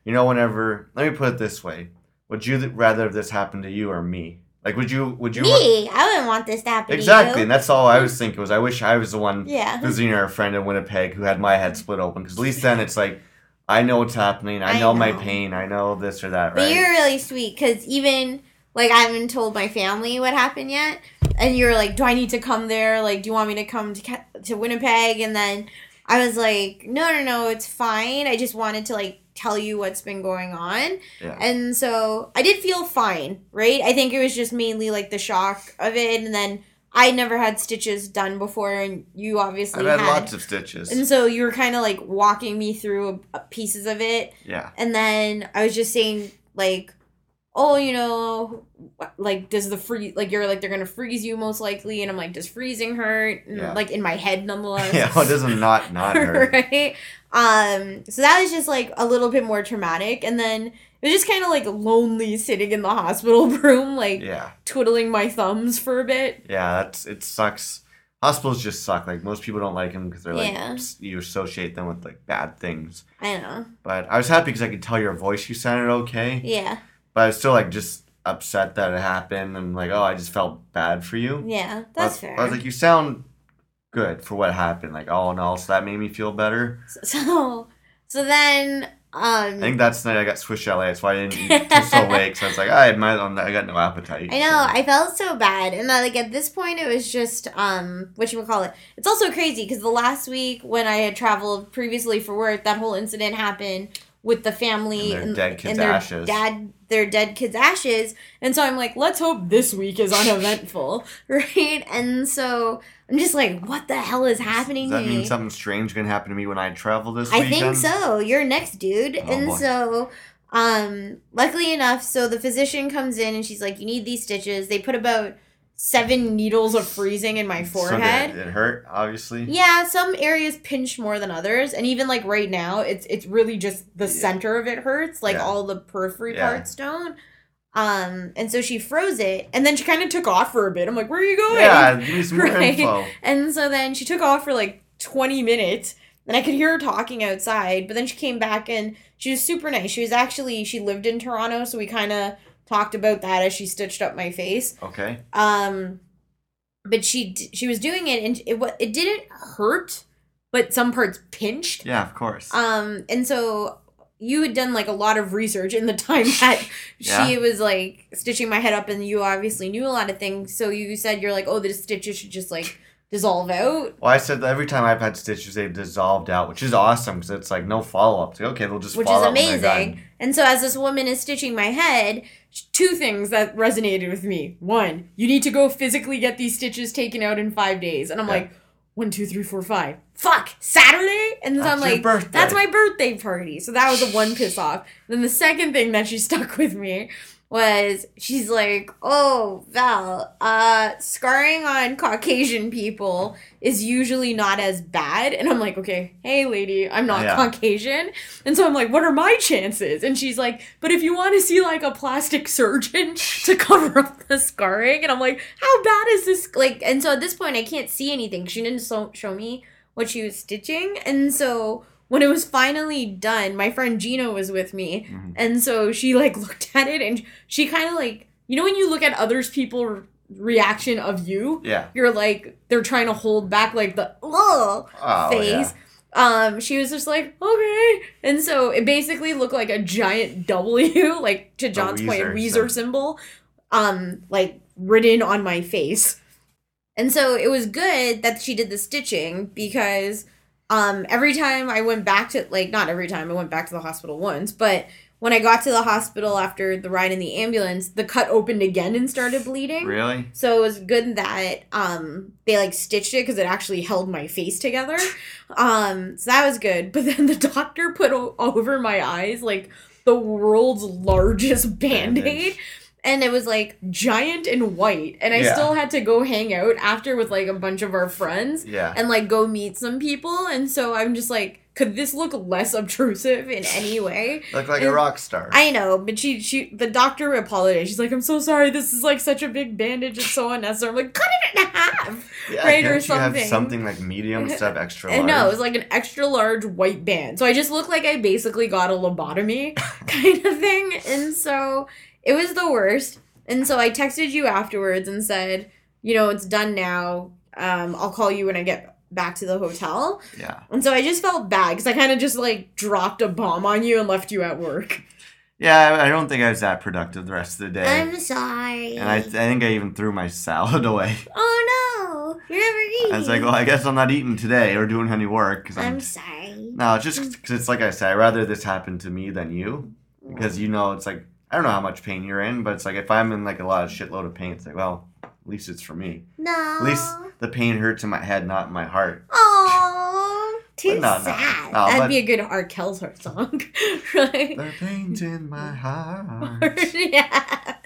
you know, whenever let me put it this way: Would you rather this happen to you or me? Like, would you? Would you? Me, I wouldn't want this to happen exactly, to and that's all I was thinking was I wish I was the one. Yeah. visiting our friend in Winnipeg who had my head split open because at least then it's like I know what's happening, I I know, my pain, I know this or that, But right? you're really sweet because even like I haven't told my family what happened yet, and you're like, "Do I need to come there? Like, do you want me to come to to Winnipeg?" And then I was like, "No, no, no, it's fine. I just wanted to like tell you what's been going on." Yeah. And so I did feel fine, right? I think it was just mainly like the shock of it, and then I never had stitches done before, and you obviously I've had had. lots of stitches. and so you were kind of like walking me through uh, pieces of it, yeah, and then I was just saying like, oh, you know, like does the free like you're like they're gonna freeze you most likely, and I'm like, does freezing hurt? And, Yeah. Like in my head, nonetheless. yeah. It doesn't not not hurt. right. Um. So that was just like a little bit more traumatic, and then it was just kind of like lonely sitting in the hospital room, like Yeah, twiddling my thumbs for a bit. yeah. That's it. Sucks. Hospitals just suck. Like most people don't like them because they're like Yeah. you associate them with like bad things. I know. But I was happy because I could tell your voice you sounded okay. Yeah. But I was still like just upset that it happened and like, oh, I just felt bad for you. Yeah. I That's was- fair. I was like, you sound good for what happened. Like, all in all, so that made me feel better. so, so then, um, I think that's the night I got Swiss chalet. That's why I didn't eat so late. So I was like, I might, I got no appetite. I know, so- I felt so bad. And like at this point it was just um what you would call it. It's also crazy because the last week when I had traveled previously for work, that whole incident happened with the family And their dead kids' their ashes. Dad their dead kids' ashes. And so I'm like, let's hope this week is uneventful. right? And so I'm just like, what the hell is happening Does that mean me? something strange gonna happen to me when I travel this I weekend? think so. You're next, dude. Oh, and boy. so, um, luckily enough, so the physician comes in and she's like, "You need these stitches." They put about seven needles of freezing in my So forehead. did it, hurt, obviously. yeah, some areas pinch more than others, and even like right now, it's it's really just the center of it hurts. Like Yeah. all the periphery Yeah. parts don't. Um, and so she froze it, and then she kind of took off for a bit. I'm like, "Where are you going?" Yeah, give me some Right. info. And so then she took off for like 20 minutes. And I could hear her talking outside, but then she came back and she was super nice. She was actually she lived in Toronto, so we kind of talked about that as she stitched up my face. Okay. Um but she she was doing it and it it didn't hurt, but some parts pinched. Yeah, of course. Um and so you had done like a lot of research in the time that Yeah. she was like stitching my head up and you obviously knew a lot of things. So you said you're like, "Oh, the stitches should just like dissolve out." well, I said that every time I've had stitches, they've dissolved out, which is awesome because it's like no follow up. Like, okay, they'll just which fall is amazing. And so, as this woman is stitching my head, two things that resonated with me. One, you need to go physically get these stitches taken out in five days. And I'm Yeah. like, one, two, three, four, five. Fuck, Saturday? And I'm That's your like, birthday. that's my birthday party. So that was the one piss off. Then the second thing that she stuck with me was she's like, oh, Val, uh, scarring on Caucasian people is usually not as bad. And I'm like, okay, hey, lady, I'm not Yeah. Caucasian. And so I'm like, what are my chances? And she's like, but if you want to see like a plastic surgeon to cover up the scarring, and I'm like, how bad is this? Like, and so at this point, I can't see anything. She didn't so- show me what she was stitching. And so when it was finally done, my friend Gina was with me. Mhm. And so she like looked at it and she kind of like, you know, when you look at others people reaction of you, Yeah. you're like, they're trying to hold back like the, Oh, face. Um, she was just like, okay. And so it basically looked like a giant W, like to John's point, Weezer Weezer symbol. symbol, um, like written on my face. And so it was good that she did the stitching because um, every time I went back to like not every time I went back to the hospital once, but when I got to the hospital after the ride in the ambulance, the cut opened again and started bleeding. Really? So it was good that um they like stitched it because it actually held my face together. Um, so that was good. But then the doctor put o- over my eyes like the world's largest band aid. And it was like giant and white. And I Yeah. still had to go hang out after with like a bunch of our friends Yeah. and like go meet some people. And so I'm just like, could this look less obtrusive in any way? Look like a rock star. I know, but she she the doctor apologized. She's like, I'm so sorry. This is like such a big bandage. It's so unnecessary. I'm like, cut it in half. yeah, right, or can't you have something. something like medium of extra large. No, it was like an extra large white band. So I just looked like I basically got a lobotomy kind of thing. And so it was the worst. And so I texted you afterwards and said, you know, it's done now. Um, I'll call you when I get back to the hotel. yeah. And so I just felt bad because I kind of just like dropped a bomb on you and left you at work. Yeah, I- don't think I was that productive the rest of the day. I'm sorry. and I, I think I even threw my salad away. oh no, you're never eating. I was like, well, I guess I'm not eating today or doing any work because I'm. I'm sorry. no, it's just because it's like I said, I'd rather this happen to me than you because you know it's like I don't know how much pain you're in, but it's like if I'm in like a lot of shitload of pain, it's like well, at least it's for me. No. At least the pain hurts in my head, not in my heart. Oh, too no, no, sad. no. That'd but- be a good R. Kelly song, right? The pain's in my heart. yeah.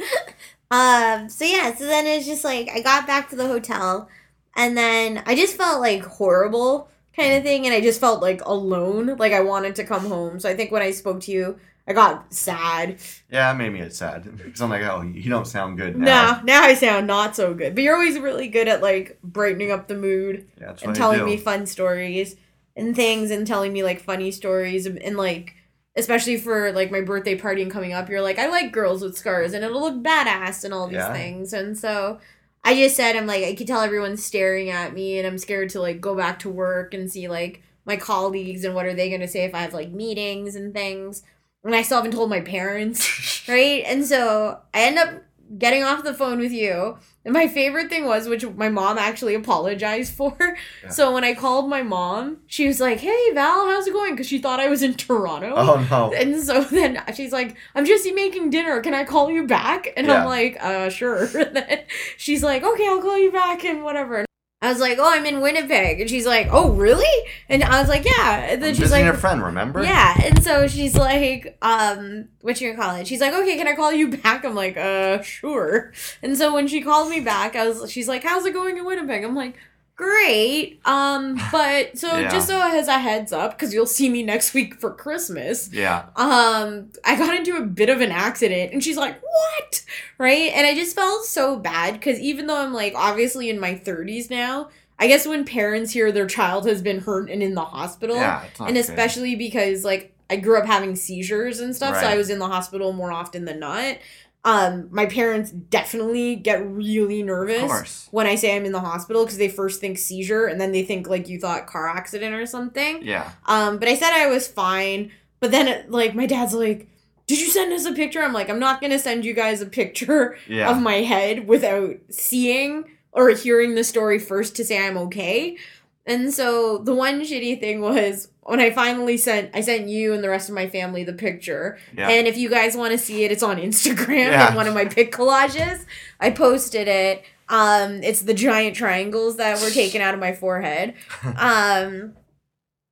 Um. So yeah. So then it's just like I got back to the hotel, and then I just felt like horrible kind of thing, and I just felt like alone. Like I wanted to come home. So I think when I spoke to you, I got sad. Yeah, it made me sad because I'm like, oh, you don't sound good now. Now, now I sound not so good. But you're always really good at like brightening up the mood. Yeah, and telling me fun stories and things and telling me like funny stories and, and like especially for like my birthday party and coming up you're like i like girls with scars and it'll look badass and all these Yeah. things and so i just said i'm like i could tell everyone's staring at me and i'm scared to like go back to work and see like my colleagues and what are they going to say if i have like meetings and things and i still haven't told my parents right and so i end up getting off the phone with you and my favorite thing was which my mom actually apologized for Yeah. so when I called my mom, she was like, "Hey Val, how's it going?" Because she thought I was in Toronto. Oh no. And so then she's like, "I'm just making dinner. Can I call you back?" And Yeah. I'm like, "Uh, sure." And then she's like, "Okay, I'll call you back and whatever." I was like, "Oh, I'm in Winnipeg," and she's like, "Oh, really?" And I was like, "Yeah." And then I'm she's like, your friend, remember? yeah, and so she's like, um, what you gonna call it? She's like, okay, can I call you back? I'm like, uh, sure. And so when she called me back, I was, she's like, how's it going in Winnipeg? I'm like, great. Um, but so Yeah. just so as a heads up, because you'll see me next week for Christmas. Yeah. Um, I got into a bit of an accident, and she's like, what? Right? And I just felt so bad because even though I'm like obviously in my 30s now. I guess when parents hear their child has been hurt and in the hospital, Yeah. And good. especially because like I grew up having seizures and stuff, so I was in the hospital more often than not. Um, my parents definitely get really nervous when I say I'm in the hospital because they first think seizure and then they think like you thought car accident or something. Yeah. Um, but I said I was fine. But then it, like my dad's like, "Did you send us a picture?" I'm like, "I'm not gonna send you guys a picture Yeah. of my head without seeing or hearing the story first to say I'm okay." And so the one shitty thing was when I finally sent I sent you and the rest of my family the picture. Yeah. And if you guys want to see it, it's on Instagram Yeah. in one of my pic collages. I posted it. Um, it's the giant triangles that were taken out of my forehead. Um,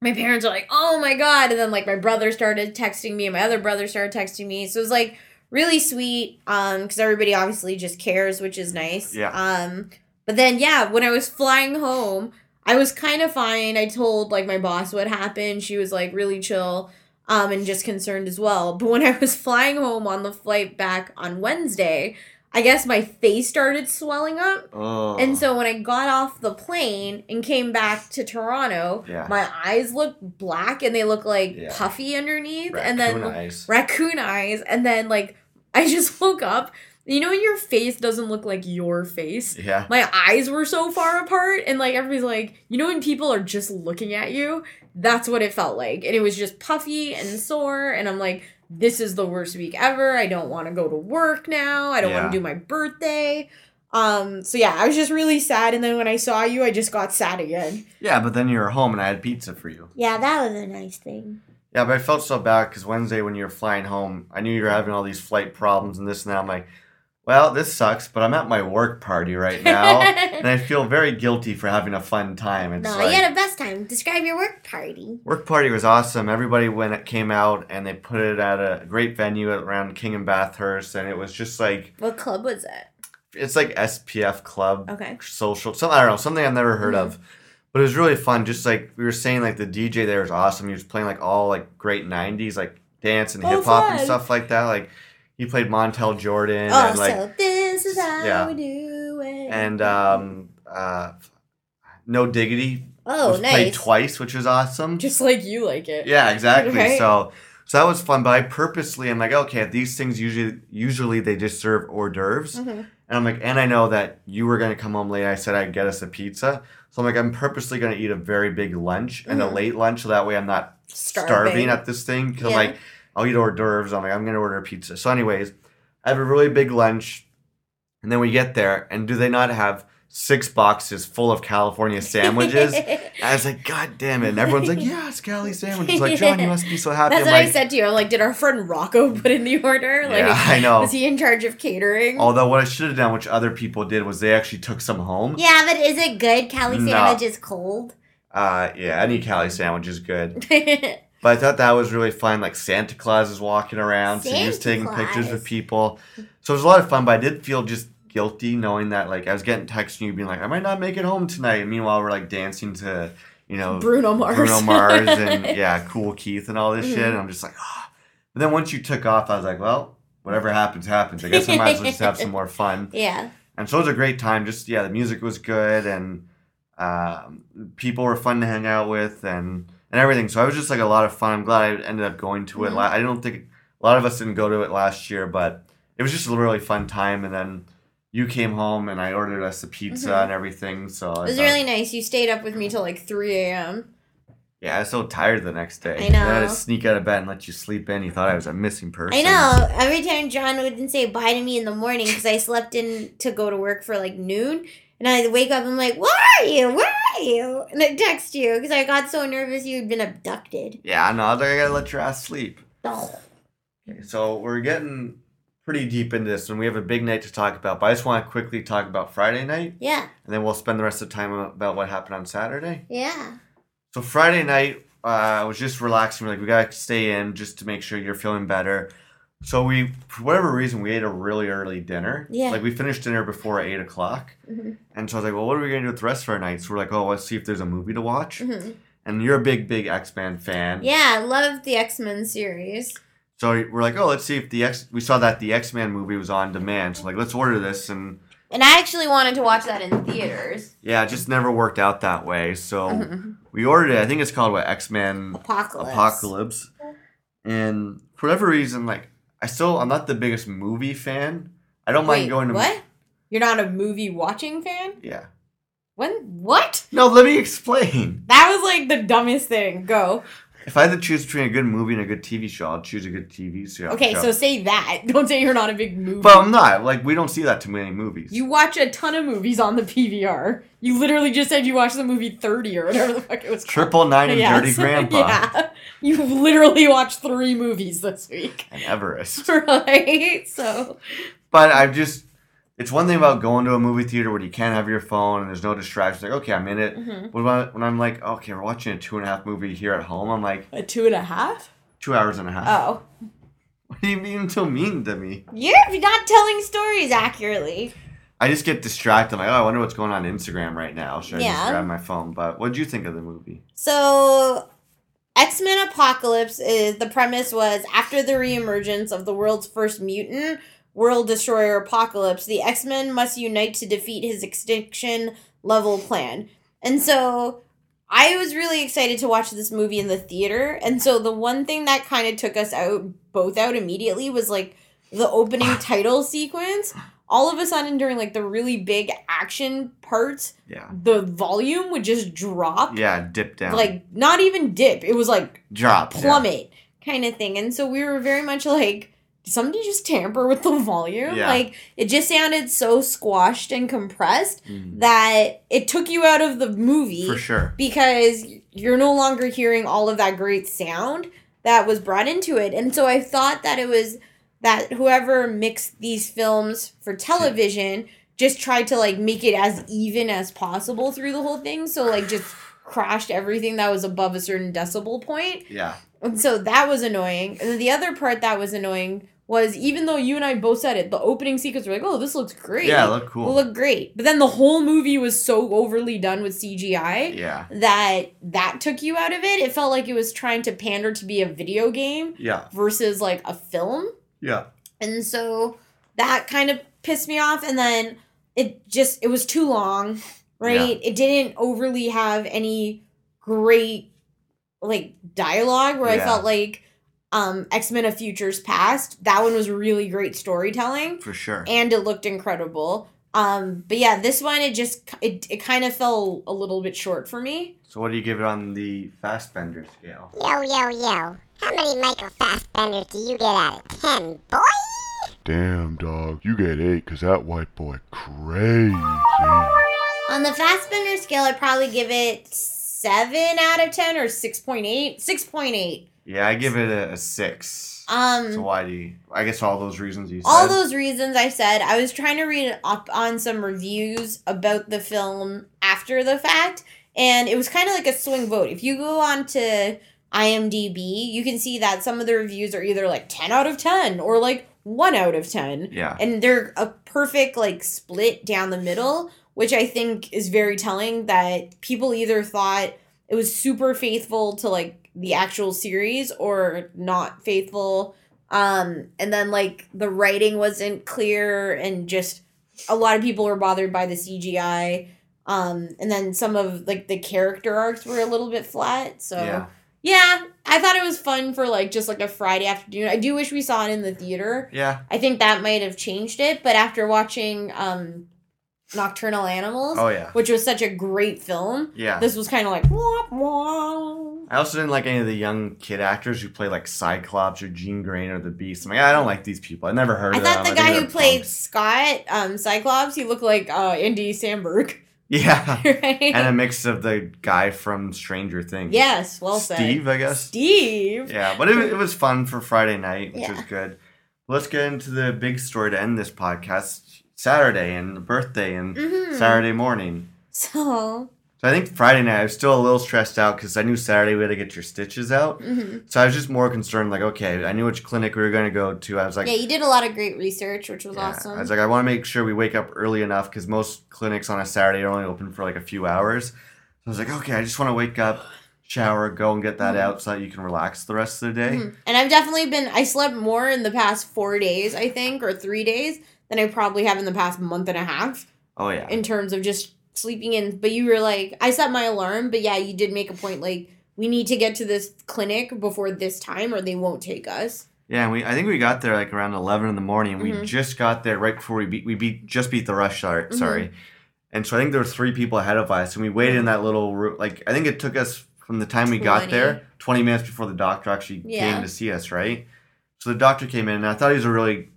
my parents are like, "Oh my god!" And then like my brother started texting me, and my other brother started texting me. So it was like really sweet. Um, because everybody obviously just cares, which is nice. Yeah. Um, but then yeah, when I was flying home, I was kind of fine. I told like my boss what happened. She was like really chill. Um, and just concerned as well. But when I was flying home on the flight back on Wednesday, I guess my face started swelling up. oh. And so when I got off the plane and came back to Toronto, Yeah. my eyes look black and they look like Yeah. puffy underneath. Raccoon and then eyes. raccoon eyes. And then like I just woke up. You know when your face doesn't look like your face? Yeah. My eyes were so far apart and like everybody's like, you know when people are just looking at you? That's what it felt like. And it was just puffy and sore and I'm like this is the worst week ever. I don't want to go to work now. I don't want to do my birthday. Um, so yeah, I was just really sad, and then when I saw you, I just got sad again. Yeah, but then you were home and I had pizza for you. Yeah, that was a nice thing. Yeah, but I felt so bad because Wednesday when you were flying home, I knew you were having all these flight problems and this and that. I'm like, well, this sucks, but I'm at my work party right now, and I feel very guilty for having a fun time. It's No, like, you had a best time. Describe your work party. Work party was awesome. Everybody when it came out and they put it at a great venue around King and Bathurst, and it was just like What club was it? it's like SPF club Okay. social. Some I don't know something I've never heard of, mm-hmm. but it was really fun. Just like we were saying, like the DJ there was awesome. He was playing like all like great '90s like dance and Oh, hip hop and stuff like that. Like he played Montel Jordan Oh, and like so this is how yeah. we do it. and um uh No Diggity oh, was played twice, which was awesome. Just like you like it. Yeah, exactly. Right. So so that was fun, but I purposely I'm like, okay, these things usually usually they just serve hors d'oeuvres. Mhm. And I'm like, and I know that you were gonna come home late. I said I'd get us a pizza. So I'm like, I'm purposely gonna eat a very big lunch and a Mhm. late lunch so that way I'm not starving, Starving. at this thing. Cause Yeah. I'm like, I'll eat hors d'oeuvres. I'm like, I'm gonna order a pizza. So, anyways, I have a really big lunch, and then we get there, and do they not have six boxes full of California sandwiches? I was like, God damn it. And everyone's like, yes, Cali sandwiches. Like, John, you must be so happy. That's I'm what I like, said to you. I'm like, did our friend Rocco put in the order? Like, yeah, I know. was he in charge of catering? Although what I should have done, which other people did, was they actually took some home. yeah, but is it good? Cali No. sandwich is cold. Uh, yeah, any Cali sandwich is good. But I thought that was really fun. Like Santa Claus is walking around, so he was Santa taking pictures Claus. with people. So it was a lot of fun. But I did feel just guilty knowing that like I was getting texts from you being like, I might not make it home tonight. And meanwhile, we're like dancing to you know Bruno Mars. Bruno Mars and yeah, Kool Keith and all this shit. Mhm. And I'm just like, ah. But then once you took off, I was like, well, whatever happens, happens. I guess I might as well just have some more fun. Yeah. And so it was a great time. Just yeah, the music was good and um, people were fun to hang out with and and everything. So I was just like a lot of fun. I'm glad I ended up going to it. Mhm. I don't think a lot of us didn't go to it last year, but it was just a really fun time. And then you came home and I ordered us a pizza Mhm. and everything. So It was thought- really nice. You stayed up with me till like 3 a.m. yeah, I was so tired the next day. I know. I had to sneak out of bed and let you sleep in. You thought I was a missing person. I know. Every time John wouldn't say bye to me in the morning because I slept in to go to work for like noon, and I wake up, and I'm like, "Where are you? Where are you?" And I text you because I got so nervous you had been abducted. Yeah, I know. I was like, I gotta let your ass sleep. Oh. Okay, so we're getting pretty deep into this, and we have a big night to talk about. But I just want to quickly talk about Friday night, Yeah, and then we'll spend the rest of the time about what happened on Saturday. yeah. So Friday night, uh, I was just relaxing. We're like, we gotta stay in just to make sure you're feeling better. So we, for whatever reason, we ate a really early dinner. Yeah. Like we finished dinner before eight o'clock, Mhm. and so I was like, well, what are we gonna do with the rest of our night? So we're like, oh, let's see if there's a movie to watch. Mhm. And you're a big, big X Men fan. Yeah, I love the X Men series. So we're like, oh, let's see if the X. We saw that the X Men movie was on demand. So like, let's order this, and And I actually wanted to watch that in theaters. yeah, it just never worked out that way. So Mhm. we ordered it. I think it's called what X Men Apocalypse. Apocalypse. And for whatever reason, like I still I'm not the biggest movie fan. I don't mind going to what? You're not a movie watching fan? Yeah. When? What? No, let me explain. That was like the dumbest thing. Go. If I had to choose between a good movie and a good TV show, I'd choose a good TV show. Okay, so say that. Don't say you're not a big movie. But I'm not. Like we don't see that too many movies. You watch a ton of movies on the PVR. You literally just said you watched the movie 30 or whatever the fuck it was called. Triple Nine and Yes. Dirty Grandpa yeah. You've literally watched three movies this week. and Everest. Right? So, But I've just, it's one thing about going to a movie theater where you can't have your phone and there's no distractions. Like, okay, I'm in it. Mhm. But when, I, when I'm like, okay, we're watching a two and a half movie here at home, I'm like, a two and a half? two hours and a half. Oh. What do you mean so mean to me? You're not telling stories accurately. I just get distracted. I'm like, oh, I wonder what's going on Instagram right now. Should I just grab my phone? But what did you think of the movie? So, X Men Apocalypse is the premise was after the reemergence of the world's first mutant, world destroyer Apocalypse, the X Men must unite to defeat his extinction level plan. And so, I was really excited to watch this movie in the theater. And so, the one thing that kind of took us out, both out immediately, was like the opening title sequence. All of a sudden, during like the really big action parts, Yeah. the volume would just drop Yeah, dip down. like not even dip it was like drop. yeah. plummet kind of thing and so we were very much like somebody just tamper with the volume? Yeah. Like it just sounded so squashed and compressed Mhm. that it took you out of the movie For sure. because you're no longer hearing all of that great sound that was brought into it. And so I thought that it was that whoever mixed these films for television just tried to like make it as even as possible through the whole thing. So like just crashed everything that was above a certain decibel point. Yeah. And so that was annoying. And then the other part that was annoying was even though you and I both said it, the opening sequence were like, oh, this looks great. Yeah, look cool. Will look great. But then the whole movie was so overly done with CGI Yeah. that that took you out of it. It felt like it was trying to pander to be a video game Yeah. versus like a film. Yeah. And so that kind of pissed me off. And then it just, it was too long, right? It didn't overly have any great like dialogue where I felt like um X-Men of Futures Past, that one was really great storytelling For sure. and it looked incredible. Um, but yeah, this one it just it, it kind of fell a little bit short for me. So what do you give it on the Fassbender scale? Yo, yo, yo. How many Michael Fassbenders do you get out of 10, boy? Damn, dog. You get eight because that white boy crazy. On the Fassbender scale, I'd probably give it Seven out of ten or six point eight? Six point eight. Yeah, I give it a, a six. Um, so why do you? I guess all those reasons you said. all those reasons I said, I was trying to read up on some reviews about the film after the fact, and it was kind of like a swing vote. If you go on to IMDb, you can see that some of the reviews are either like 10 out of 10 or like 1 out of 10. Yeah. And they're a perfect like split down the middle, which I think is very telling that people either thought it was super faithful to like the actual series or not faithful. Um and then like the writing wasn't clear and just a lot of people were bothered by the CGI um and then some of like the character arcs were a little bit flat. So Yeah. yeah I thought it was fun for like just like a Friday afternoon. I do wish we saw it in the theater. Yeah. I think that might have changed it but after watching um Nocturnal Animals Oh yeah. which was such a great film Yeah. this was kind of like. I also didn't like any of the young kid actors who play like Cyclops or Jean Grey or the Beast. I'm like, I don't like these people. I never heard I of thought them. the guy who played punks. Scott, um, Cyclops, he looked like uh, Andy Samberg, Yeah. right? and a mix of the guy from Stranger Things. yes, well said. Steve, I guess. Steve. Yeah, but it, it was fun for Friday night, which Yeah. was good. Let's get into the big story to end this podcast. Saturday and birthday and Mhm. Saturday morning. So, So I think Friday night I was still a little stressed out because I knew Saturday we had to get your stitches out. mhm. So I was just more concerned, like, okay, I knew which clinic we were going to go to. I was like, yeah, you did a lot of great research, which was yeah. awesome. I was like, I want to make sure we wake up early enough because most clinics on a Saturday are only open for like a few hours. So I was like, okay, I just want to wake up, shower, go and get that Mhm. out so that you can relax the rest of the day. Mhm. And I've definitely been, I slept more in the past four days, I think, or three days than I probably have in the past month and a half Oh yeah, in terms of just sleeping in. But you were like, I set my alarm, but yeah, you did make a point like, we need to get to this clinic before this time or they won't take us. yeah. And we, I think we got there like around eleven in the morning. and We just got there right before we beat, we beat just beat the rush hour. Mm-hmm. Sorry, and so I think there were three people ahead of us, and we waited in that little room. Like I think it took us from the time we got there, twenty minutes before the doctor actually Yeah. came to see us. Right. So the doctor came in, and I thought he was a really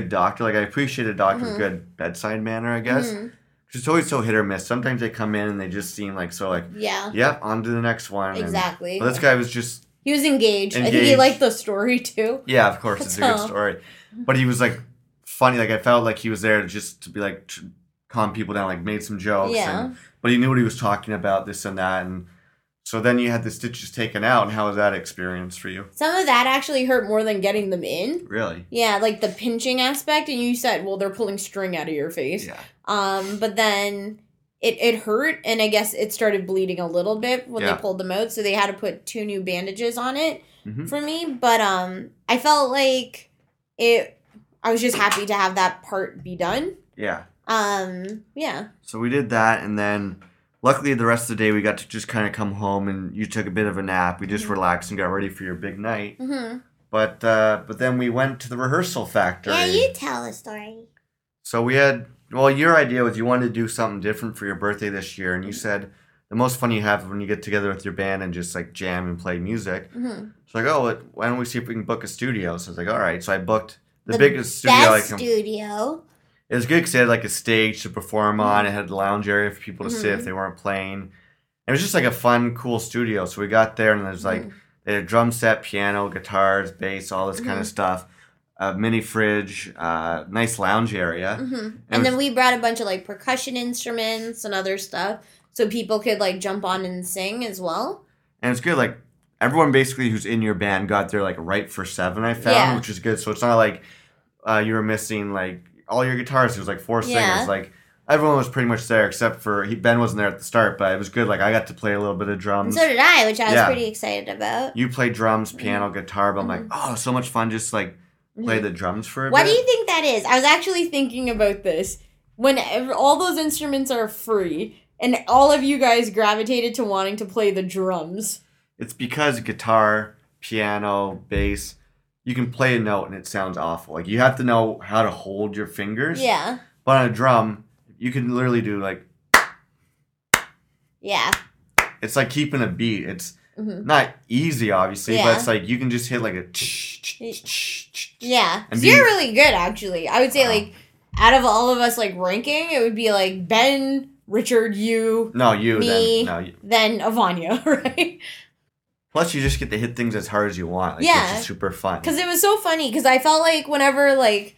good doctor. Like I appreciate a doctor's Mhm. good bedside manner. I guess. Mhm. It's always so hit or miss. Sometimes they come in and they just seem like so like, Yeah. yep, on to the next one. and- Exactly. but this guy was just He was engaged. I think he Engaged. liked the story too. yeah, of course, it's a good So- story. But he was like funny. Like I felt like he was there just to be like to calm people down. Like made some jokes. Yeah. And, but he knew what he was talking about. This and that. And so then you had the stitches taken out. And how was that experience for you? Some of that actually hurt more than getting them in. Really? Yeah, like the pinching aspect, and you said, well, they're pulling string out of your face. Yeah. Um, but then it it hurt, and I guess it started bleeding a little bit when Yeah. they pulled them out, so they had to put two new bandages on it Mhm. for me. But um, I felt like it. I was just happy to have that part be done. Yeah. Um, yeah. So we did that, and then luckily the rest of the day we got to just kind of come home, and you took a bit of a nap. We just Mhm. relaxed and got ready for your big night. Mm-hmm. But uh, but then we went to the rehearsal factory. Yeah, you tell the story. So we had well, your idea was you wanted to do something different for your birthday this year, and you said the most fun you have is when you get together with your band and just like jam and play music. Mm-hmm. So like, oh, why don't we see if we can book a studio? So I was like, all right. So I booked the, biggest studio I can. studio. It was good because they had like a stage to perform Mm-hmm. on. It had a lounge area for people to sit if they weren't playing. It was just like a fun, cool studio. So we got there and there's like Mm-hmm. they had a drum set, piano, guitars, bass, all this Mm-hmm. kind of stuff. A mini fridge, uh, nice lounge area. hmm It And then we brought a bunch of like percussion instruments and other stuff so people could like jump on and sing as well. And it's good. Like everyone basically who's in your band got there like right for seven. I found, Yeah. which is good. So it's not like uh, you were missing like all your guitars. There was like four singers. Yeah. Like everyone was pretty much there except for he, Ben wasn't there at the start, but it was good. Like I got to play a little bit of And drums. so did I, which I was Yeah. pretty excited about. You played drums, piano, Mm-hmm. guitar, but I'm like, oh, so much fun just like play the drums for a Why bit. do you think that is? I was actually thinking about this. When all those instruments are free, and all of you guys gravitated to wanting to play the drums. It's because guitar, piano, bass, you can play a note and it sounds awful. Like you have to know how to hold your fingers. Yeah. But on a drum, you can literally do like Yeah. it's like keeping a beat. It's Mhm. not easy, obviously, Yeah. but it's like you can just hit like a. Yeah. And so you're really good, actually. I would say, like, out of all of us, like, ranking, it would be like Ben, Richard, you, No, you Me. then. No, you. then Avanya, right? Plus, you just get to hit things as hard as you want. Like, Yeah. Which is super fun. Because it was so funny. Because I felt like whenever, like,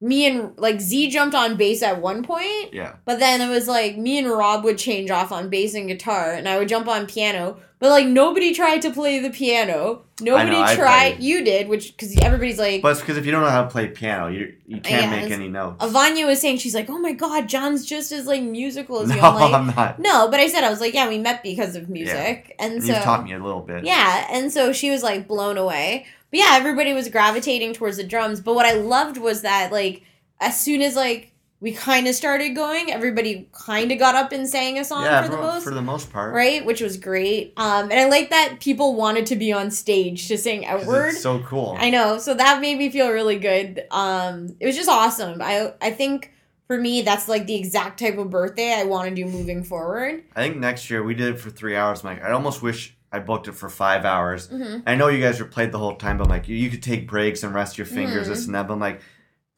me and, like, Z jumped on bass at one point, Yeah. But then it was like me and Rob would change off on bass and guitar, and I would jump on piano. But like nobody tried to play the piano. Nobody I tried. You did, which because everybody's like. But it's because if you don't know how to play piano, you you can't Yeah, make any notes. Avanya was saying she's like, oh my god, John's just as like musical as no, you. I'm like, I'm not. no, but I said I was like, yeah, we met because of music, and, And so you've taught me a little bit. yeah, and so she was like blown away. But yeah, everybody was gravitating towards the drums. But what I loved was that like as soon as like we kind of started going, everybody kind of got up and sang a song Yeah, for the most. for the most part. right? Which was great. Um, and I like that people wanted to be on stage to sing outward. So cool. I know, so that made me feel really good. Um, it was just awesome. I I think for me, that's like the exact type of birthday I want to do moving forward. I think next year we did it for three hours. I'm I almost wish I booked it for five hours. Mhm. I know you guys were played the whole time, but I'm like, you, you could take breaks and rest your fingers, Mhm. this and that. But I'm like,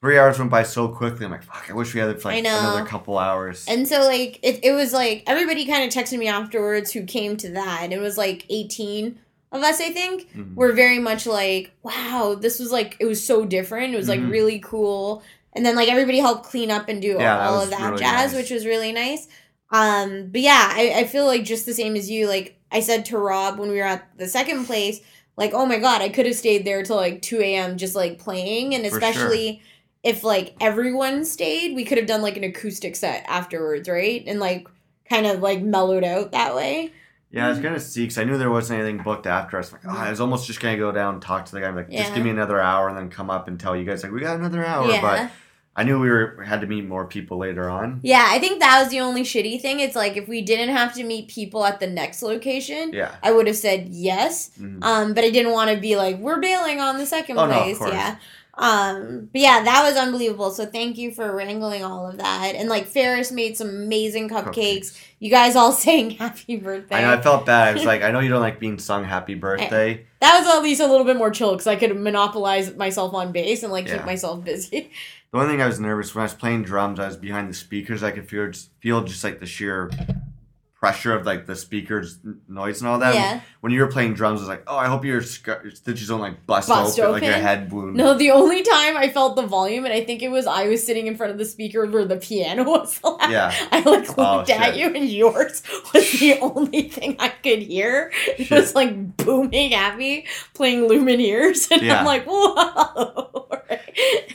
three hours went by so quickly. I'm like, fuck, I wish we had it for like another couple hours. And so like it, it was like everybody kind of texted me afterwards who came to that. It was like 18 of us, I think. Mhm. Were very much like, wow, this was like it was so different. It was like Mhm. really cool. And then like everybody helped clean up and do Yeah, that all of that really jazz, nice. which was really nice. Um, but yeah, I, I feel like just the same as you, like I said to Rob when we were at the second place, like, oh my god, I could have stayed there till like 2 a.m. just like playing. And For sure. especially if like everyone stayed, we could have done like an acoustic set afterwards, right? And like kind of like mellowed out that way. yeah, I was gonna see because I knew there wasn't anything booked after. I was like, oh, I was almost just gonna go down and talk to the guy. I'm like, just Yeah. give me another hour and then come up and tell you guys like we got another hour. yeah. But I knew we were had to meet more people later on. Yeah, I think that was the only shitty thing. It's like if we didn't have to meet people at the next location, Yeah. I would have said yes. Mhm. Um, but I didn't want to be like, we're bailing on the second Oh, no, place. course. yeah. Um, but yeah, that was unbelievable. So thank you for wrangling all of that. And like Ferris made some amazing cupcakes. Cupcakes. You guys all saying happy birthday. I know. I felt bad. I was like, I know you don't like being sung happy birthday. that was at least a little bit more chill because I could monopolize myself on bass and like Yeah. keep myself busy. The one thing I was nervous when I was playing drums, I was behind the speakers. I could feel just, feel just like the sheer pressure of like the speakers noise and all that. Yeah. When you were playing drums, I was like, oh, I hope your, sc- your stitches don't like bust, Bust open, like your head wound. No, the only time I felt the volume, and I think it was I was sitting in front of the speaker where the piano was loud. Yeah. I like oh, looked Oh, at you, and yours was the only thing I could hear. It Shit. was like booming at me, playing Lumineers, and Yeah. I'm like, whoa.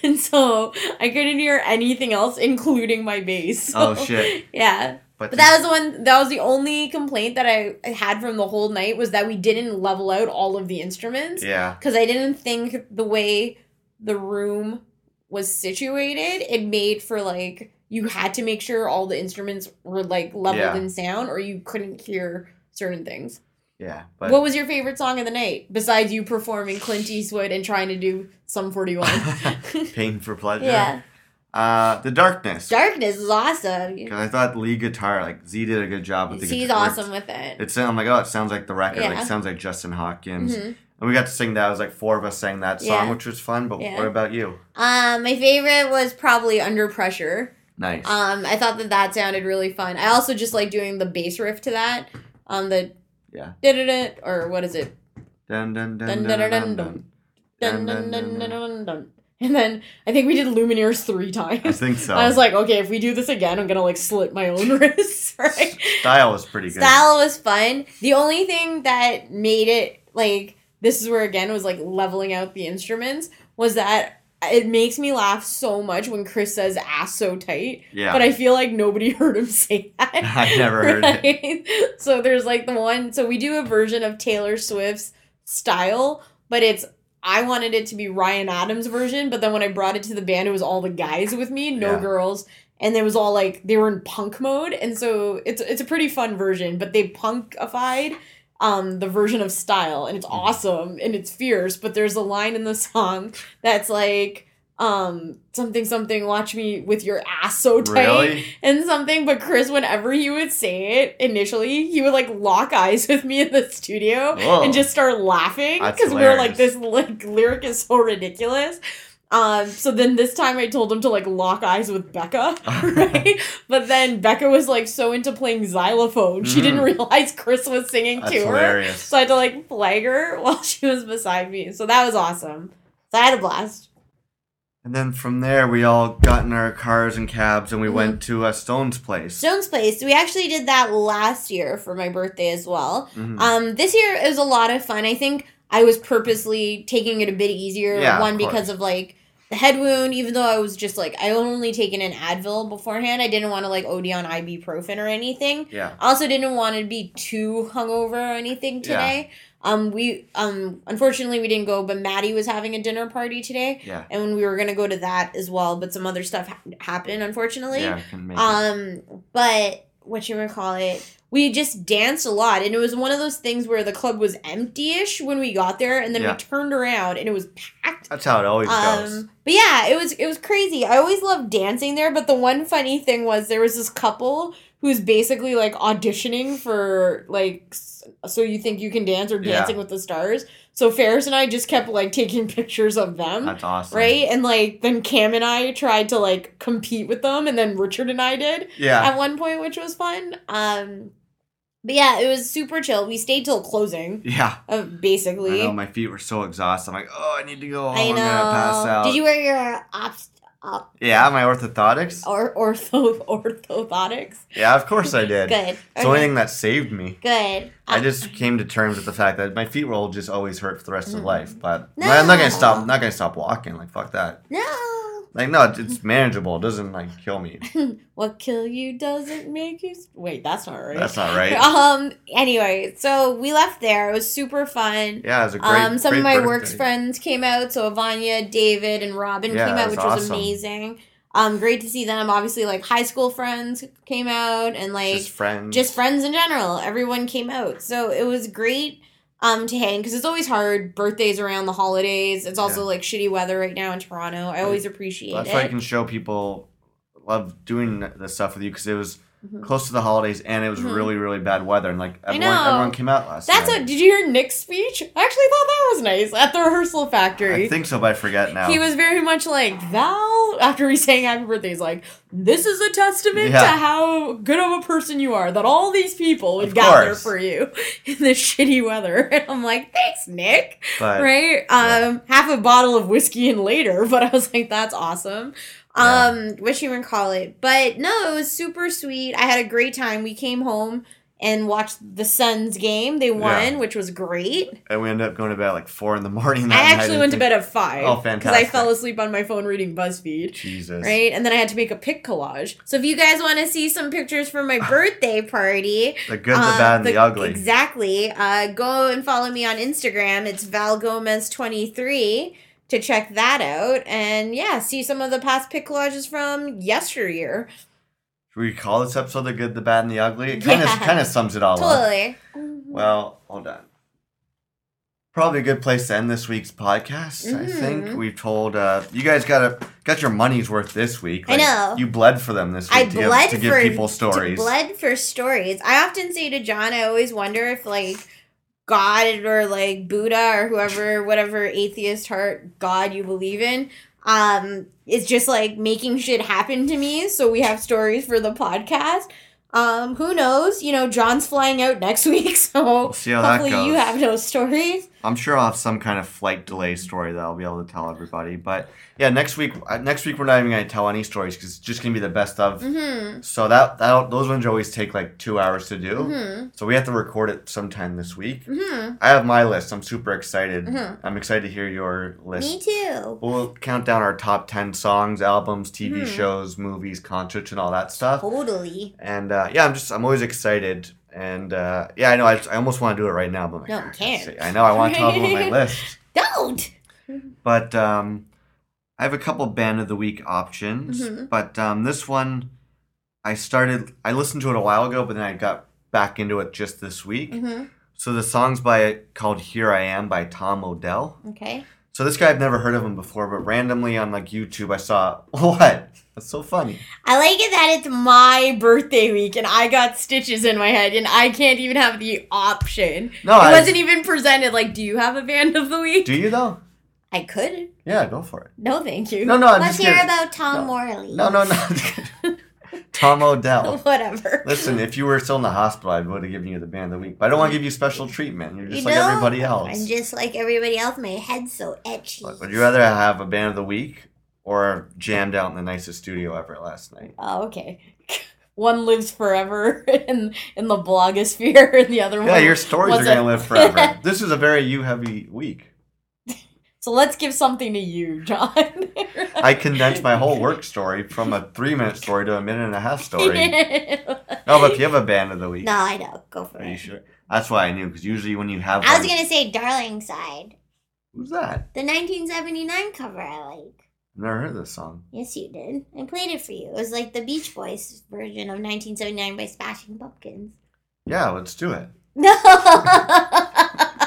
And so I couldn't hear anything else, including my bass. Oh, shit. Yeah. But, But that was the one. That was the only complaint that I had from the whole night was that we didn't level out all of the instruments yeah. because I didn't think the way the room was situated, it made for like you had to make sure all the instruments were like leveled Yeah. in sound, or you couldn't hear certain things. Yeah. But what was your favorite song of the night besides you performing Clint Eastwood and trying to do Sum forty one? pain for pleasure? yeah, Uh, the darkness. Darkness is awesome. Because I thought lead guitar, like Z did a good job with the He's guitar. awesome with it. It's I'm like, oh, it sounds like the record. Yeah. it sounds like Justin Hawkins. Mhm. And we got to sing that. It was like four of us sang that song, Yeah. which was fun. But Yeah. what about you? Um, my favorite was probably Under Pressure. Nice. Um, I thought that that sounded really fun. I also just like doing the bass riff to that. Um, the Yeah. da or what is it? dun, dun, dun, Dun, dun, dun, dun, dun, dun. dun. Dun, Dun, dun, dun, And then I think we did Lumineers three times. I think so. I was like, okay, if we do this again, I'm gonna like slit my own wrists, right? Style was pretty good. Style was fun. The only thing that made it like this is where again was like leveling out the instruments was that it makes me laugh so much when Chris says ass so tight. Yeah. But I feel like nobody heard him say that. I've never heard it. So there's like the one so we do a version of Taylor Swift's style, but it's I wanted it to be Ryan Adams' version, but then when I brought it to the band, it was all the guys with me, no Yeah. girls, and it was all like they were in punk mode, and so it's it's a pretty fun version, but they punkified um the version of style, and it's Mm-hmm. awesome and it's fierce, but there's a line in the song that's like um something something watch me with your ass so tight Really? and something. But chris whenever he would say it initially he would like lock eyes with me in the studio Whoa. and just start laughing because we were like this like lyric is so ridiculous. Um so then this time i told him to like lock eyes with becca right? But then becca was like so into playing xylophone she didn't realize chris was singing Mm. That's to her so i had to like flag her while she was beside me. So that was awesome. So i had a blast And then from there, we all got in our cars and cabs, and we Mhm. went to uh, Stone's place. Stone's Place. We actually did that last year for my birthday as well. Mhm. Um, this year it was a lot of fun. I think I was purposely taking it a bit easier. Yeah, one course. because of like the head wound, even though I was just like I only taken an Advil beforehand. I didn't want to like OD on ibuprofen or anything. yeah. Also didn't want to be too hungover or anything Yeah. Um, we um unfortunately we didn't go, but Maddie was having a dinner party today, Yeah. and we were gonna go to that as well. But some other stuff ha- happened, unfortunately. Yeah. Make it. Um, but what you call it? We just danced a lot, and it was one of those things where the club was empty-ish when we got there, and then Yeah. we turned around and it was packed. That's how it always goes. Um, but yeah, it was it was crazy. I always loved dancing there, but the one funny thing was there was this couple who's basically like auditioning for like so you think you can dance or Yeah. dancing with the stars. So Ferris and I just kept like taking pictures of them. That's awesome. Right? And like then Cam and I tried to like compete with them and then Richard and I did Yeah. at one point, which was fun. Um but yeah, it was super chill. We stayed till closing, Yeah. uh, I basically. know my feet were so exhausted. I'm like, oh, I need to go home. I I'm pass know. out. Did you wear your ops, op, Yeah, my orthotics. or ortho orthotics? Yeah, of course I did. Good. It's the only thing that saved me. Good. I Um, just came to terms with the fact that my feet will just always hurt for the rest Mm. of life. But I'm not gonna stop. I'm not gonna stop walking. Like fuck that. no. Like no, it's, it's manageable. It doesn't like kill me. What kill you doesn't make you. Wait, that's not right. That's not right. Um. Anyway, so we left there. It was super fun. Yeah, it was a great. um, some great of my birthday. works friends came out. So Vanya, David, and Robin Yeah, came out, was which was awesome. amazing. Um, great to see them. Obviously, like high school friends came out, and like Just friends. just friends in general. Everyone came out, so it was great um to hang because it's always hard. Birthdays around the holidays. It's also Yeah. like shitty weather right now in Toronto. I always appreciate That's it. why I can show people love doing this stuff with you because it was Mhm. close to the holidays and it was Mhm. really really bad weather and like everyone everyone came out last That's night. what. Did you hear Nick's speech? I actually thought that was nice at the rehearsal factory. I think so, but I forget now. He was very much like Val after he sang Happy Birthday. He's like, "This is a testament Yeah. to how good of a person you are. That all these people would Of gather course. for you in this shitty weather." And I'm like, "Thanks, Nick." But right? Um, half a bottle of whiskey and later, but I was like, "That's awesome." Yeah. Um, what you even call it? But no, it was super sweet. I had a great time. We came home and watched the Suns game. They won, Yeah. which was great. and we ended up going to bed at like four in the morning. That I actually went to bed at five. Oh, fantastic! Because I fell asleep on my phone reading BuzzFeed. Jesus. Right? And then I had to make a pic collage. So if you guys want to see some pictures from my birthday party, The good, the uh, bad, and the, ugly. Exactly. Uh, go and follow me on Instagram. It's Val Gomez23 to check that out. And yeah, see some of the past pic collages from yesteryear. Should we call this episode the good, the bad, and the ugly? It kind of Yeah. kind of sums it all up. Totally. Well, hold on. Probably a good place to end this week's podcast. I think Mhm. we've told uh, you guys got a got your money's worth this week. I know. you bled for them this week I to, give, bled to give for people to stories. bled for stories. I often say to John, I always wonder if like God or like Buddha or whoever, whatever atheist heart God you believe in, um, is just like making shit happen to me. So we have stories for the podcast. Um, who knows? You know, John's flying out next week, so that hopefully you have no stories. I'm sure I'll have some kind of flight delay story that I'll be able to tell everybody. But yeah, next week, uh, next week we're not even gonna tell any stories because it's just gonna be the best of. Mm-hmm. So that that those ones always take like two hours to do. Mm-hmm. So we have to record it sometime this week. Mm-hmm. I have my list. I'm super excited. Mhm. I'm excited to hear your list. Me too. We'll count down our top 10 songs, albums, TV Mhm. shows, movies, concerts, and all that stuff. Totally. And uh, yeah, I'm just, I'm always excited. And uh, yeah, I know, I, I almost want to do it right now, but No, "Ah, I can't." I know, I want to talk about my list. Don't. But um, I have a couple band of the week options. Mhm. But um, this one, I started, I listened to it a while ago, but then I got back into it just this week. Mm-hmm. So the song's by called "Here I Am" by Tom Odell. Okay. So this guy I've never heard of him before, but randomly on like YouTube I saw what? That's so funny. I like it that it's my birthday week and I got stitches in my head and I can't even have the option. No, it I- wasn't even presented. Like, do you have a band of the week? Do you though? I could. Yeah, go for it. No, thank you. No, no, I'm Let's hear kidding. about Tom No. Morley. No, no, no. Tom Odell. Whatever. Listen, if you were still in the hospital, I would have given you the band of the week. But I don't want to give you special treatment. You're just You like everybody else. I'm just like everybody else. My head's so etchy. But Would you rather have a band of the week or jammed out in the nicest studio ever last night? Oh, okay. One lives forever in in the blogosphere, and the other Yeah, one. your stories are going to live forever. this is a very you heavy week. So let's give something to you, John. I condensed my whole work story from a three minute story to a minute and a half story. No, but if you have a band of the week, No, I don't. Go for are you it. sure? That's why I knew because usually when you have, I was gonna say Darlingside, who's that? the 1979 cover. I like. Never heard this song. Yes, you did. I played it for you. It was like the Beach Boys version of 1979 by Smashing Pumpkins. Yeah, let's do it. No.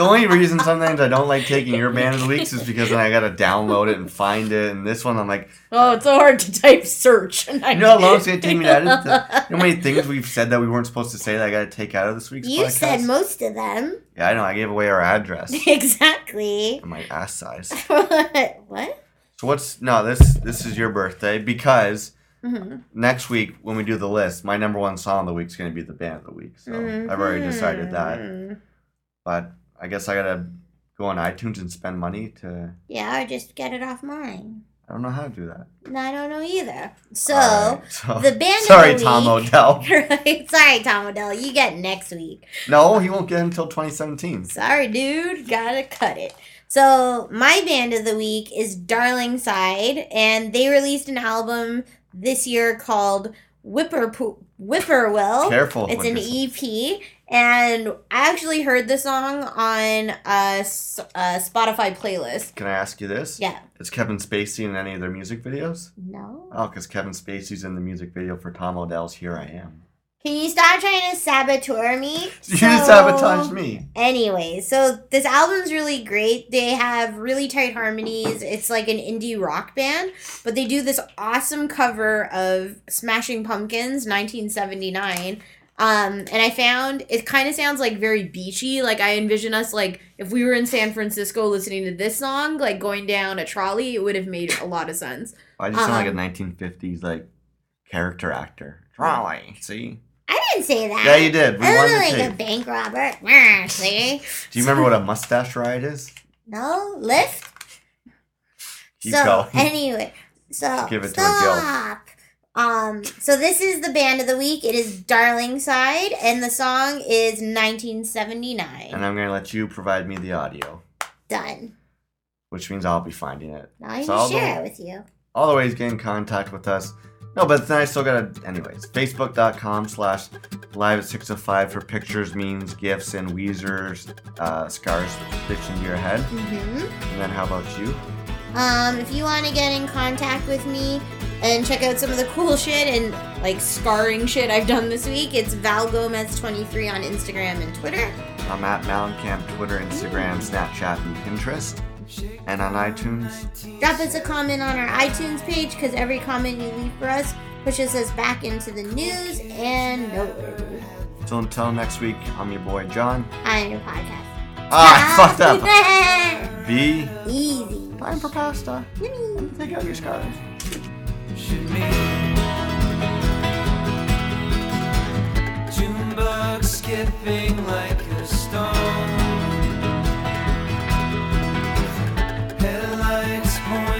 The only reason sometimes I don't like taking your band of the weeks is because then I gotta download it and find it. And this one, I'm like, oh, it's so hard to type search. you know how long it's gonna take me to edit? The, you know how many things we've said that we weren't supposed to say that I gotta take out of this week's you podcast? said most of them. yeah, I know. I gave away our address exactly. and my ass size. What what? So what's no? This this is your birthday because Mm-hmm. next week when we do the list, my number one song of the week is gonna be the band of the week. So I've already decided that. Mm-hmm. But I guess I gotta go on iTunes and spend money to. Yeah, or just get it off mine. I don't know how to do that. No, I don't know either. So, right, so the band sorry, of the Tom week. Odell. right. Sorry, Tom Odell. You get next week. No, he won't get until 2017. Sorry, dude. Gotta cut it. So, my band of the week is Darlingside, and they released an album this year called Whipper Whippoorwill. Careful. It's an. EP, and I actually heard the song on a Spotify playlist. Can I ask you this? Yeah. Is Kevin Spacey in any of their music videos? No. Oh, because Kevin Spacey's in the music video for Tom Odell's "Here I Am." Can you stop trying to saboteur me? You just sabotaged me. Anyway, so this album's really great. They have really tight harmonies. It's like an indie rock band, but they do this awesome cover of Smashing Pumpkins 1979. Um, and I found it kind of sounds like very beachy. Like I envision us like if we were in San Francisco listening to this song, like going down a trolley, it would have made a lot of sense. I just sound like a Um, 1950s like character actor. Trolley. See? I didn't say that. Yeah, you did. We I wanted look to like a tape. bank robber. Nah, See? Do you remember what a mustache ride is? No lift. Keep so going. anyway, so Give it to a stop. Um, so this is the band of the week. It is Darlingside, and the song is 1979. and I'm gonna let you provide me the audio, Done. which means I'll be finding it. Now I So can all share the- it with you. all the ways get in contact with us. No, but then I still gotta, anyways, facebook.com slash live at 605 for pictures, memes, gifts, and Weezer's uh, scars stitched into your head. hmm And then how about you? Um, if you want to get in contact with me and check out some of the cool shit and like scarring shit I've done this week, it's Val Gomez23 on Instagram and Twitter. I'm at Malencamp, Twitter, Instagram, Snapchat, and Pinterest and on iTunes. Drop us a comment on our iTunes page because every comment you leave for us pushes us back into the news and noteworthy. So until next week, I'm your boy John. I'm your podcast. Ah, I fucked up. Be easy. Time for pasta. Take out your scarf. Skipping like a stone. point.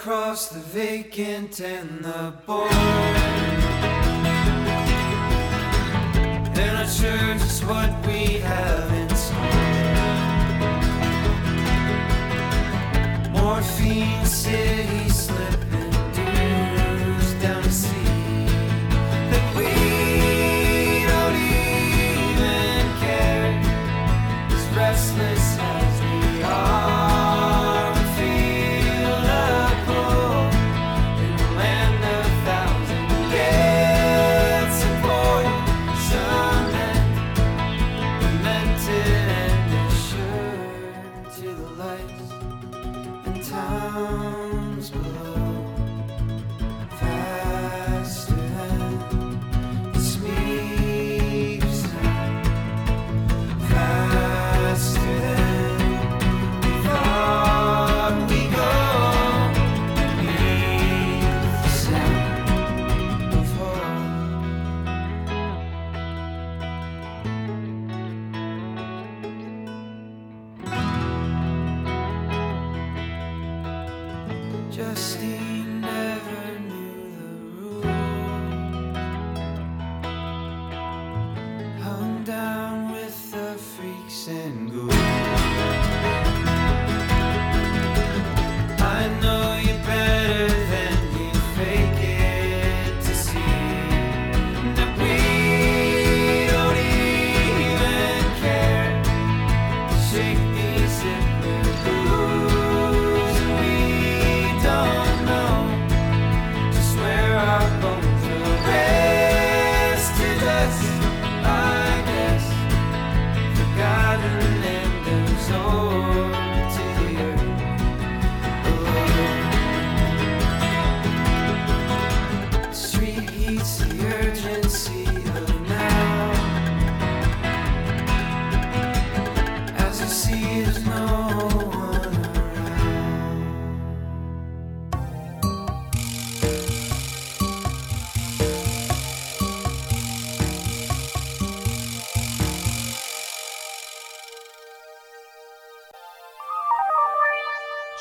across the vacant and the bold. And our sure just what we have.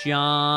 श्या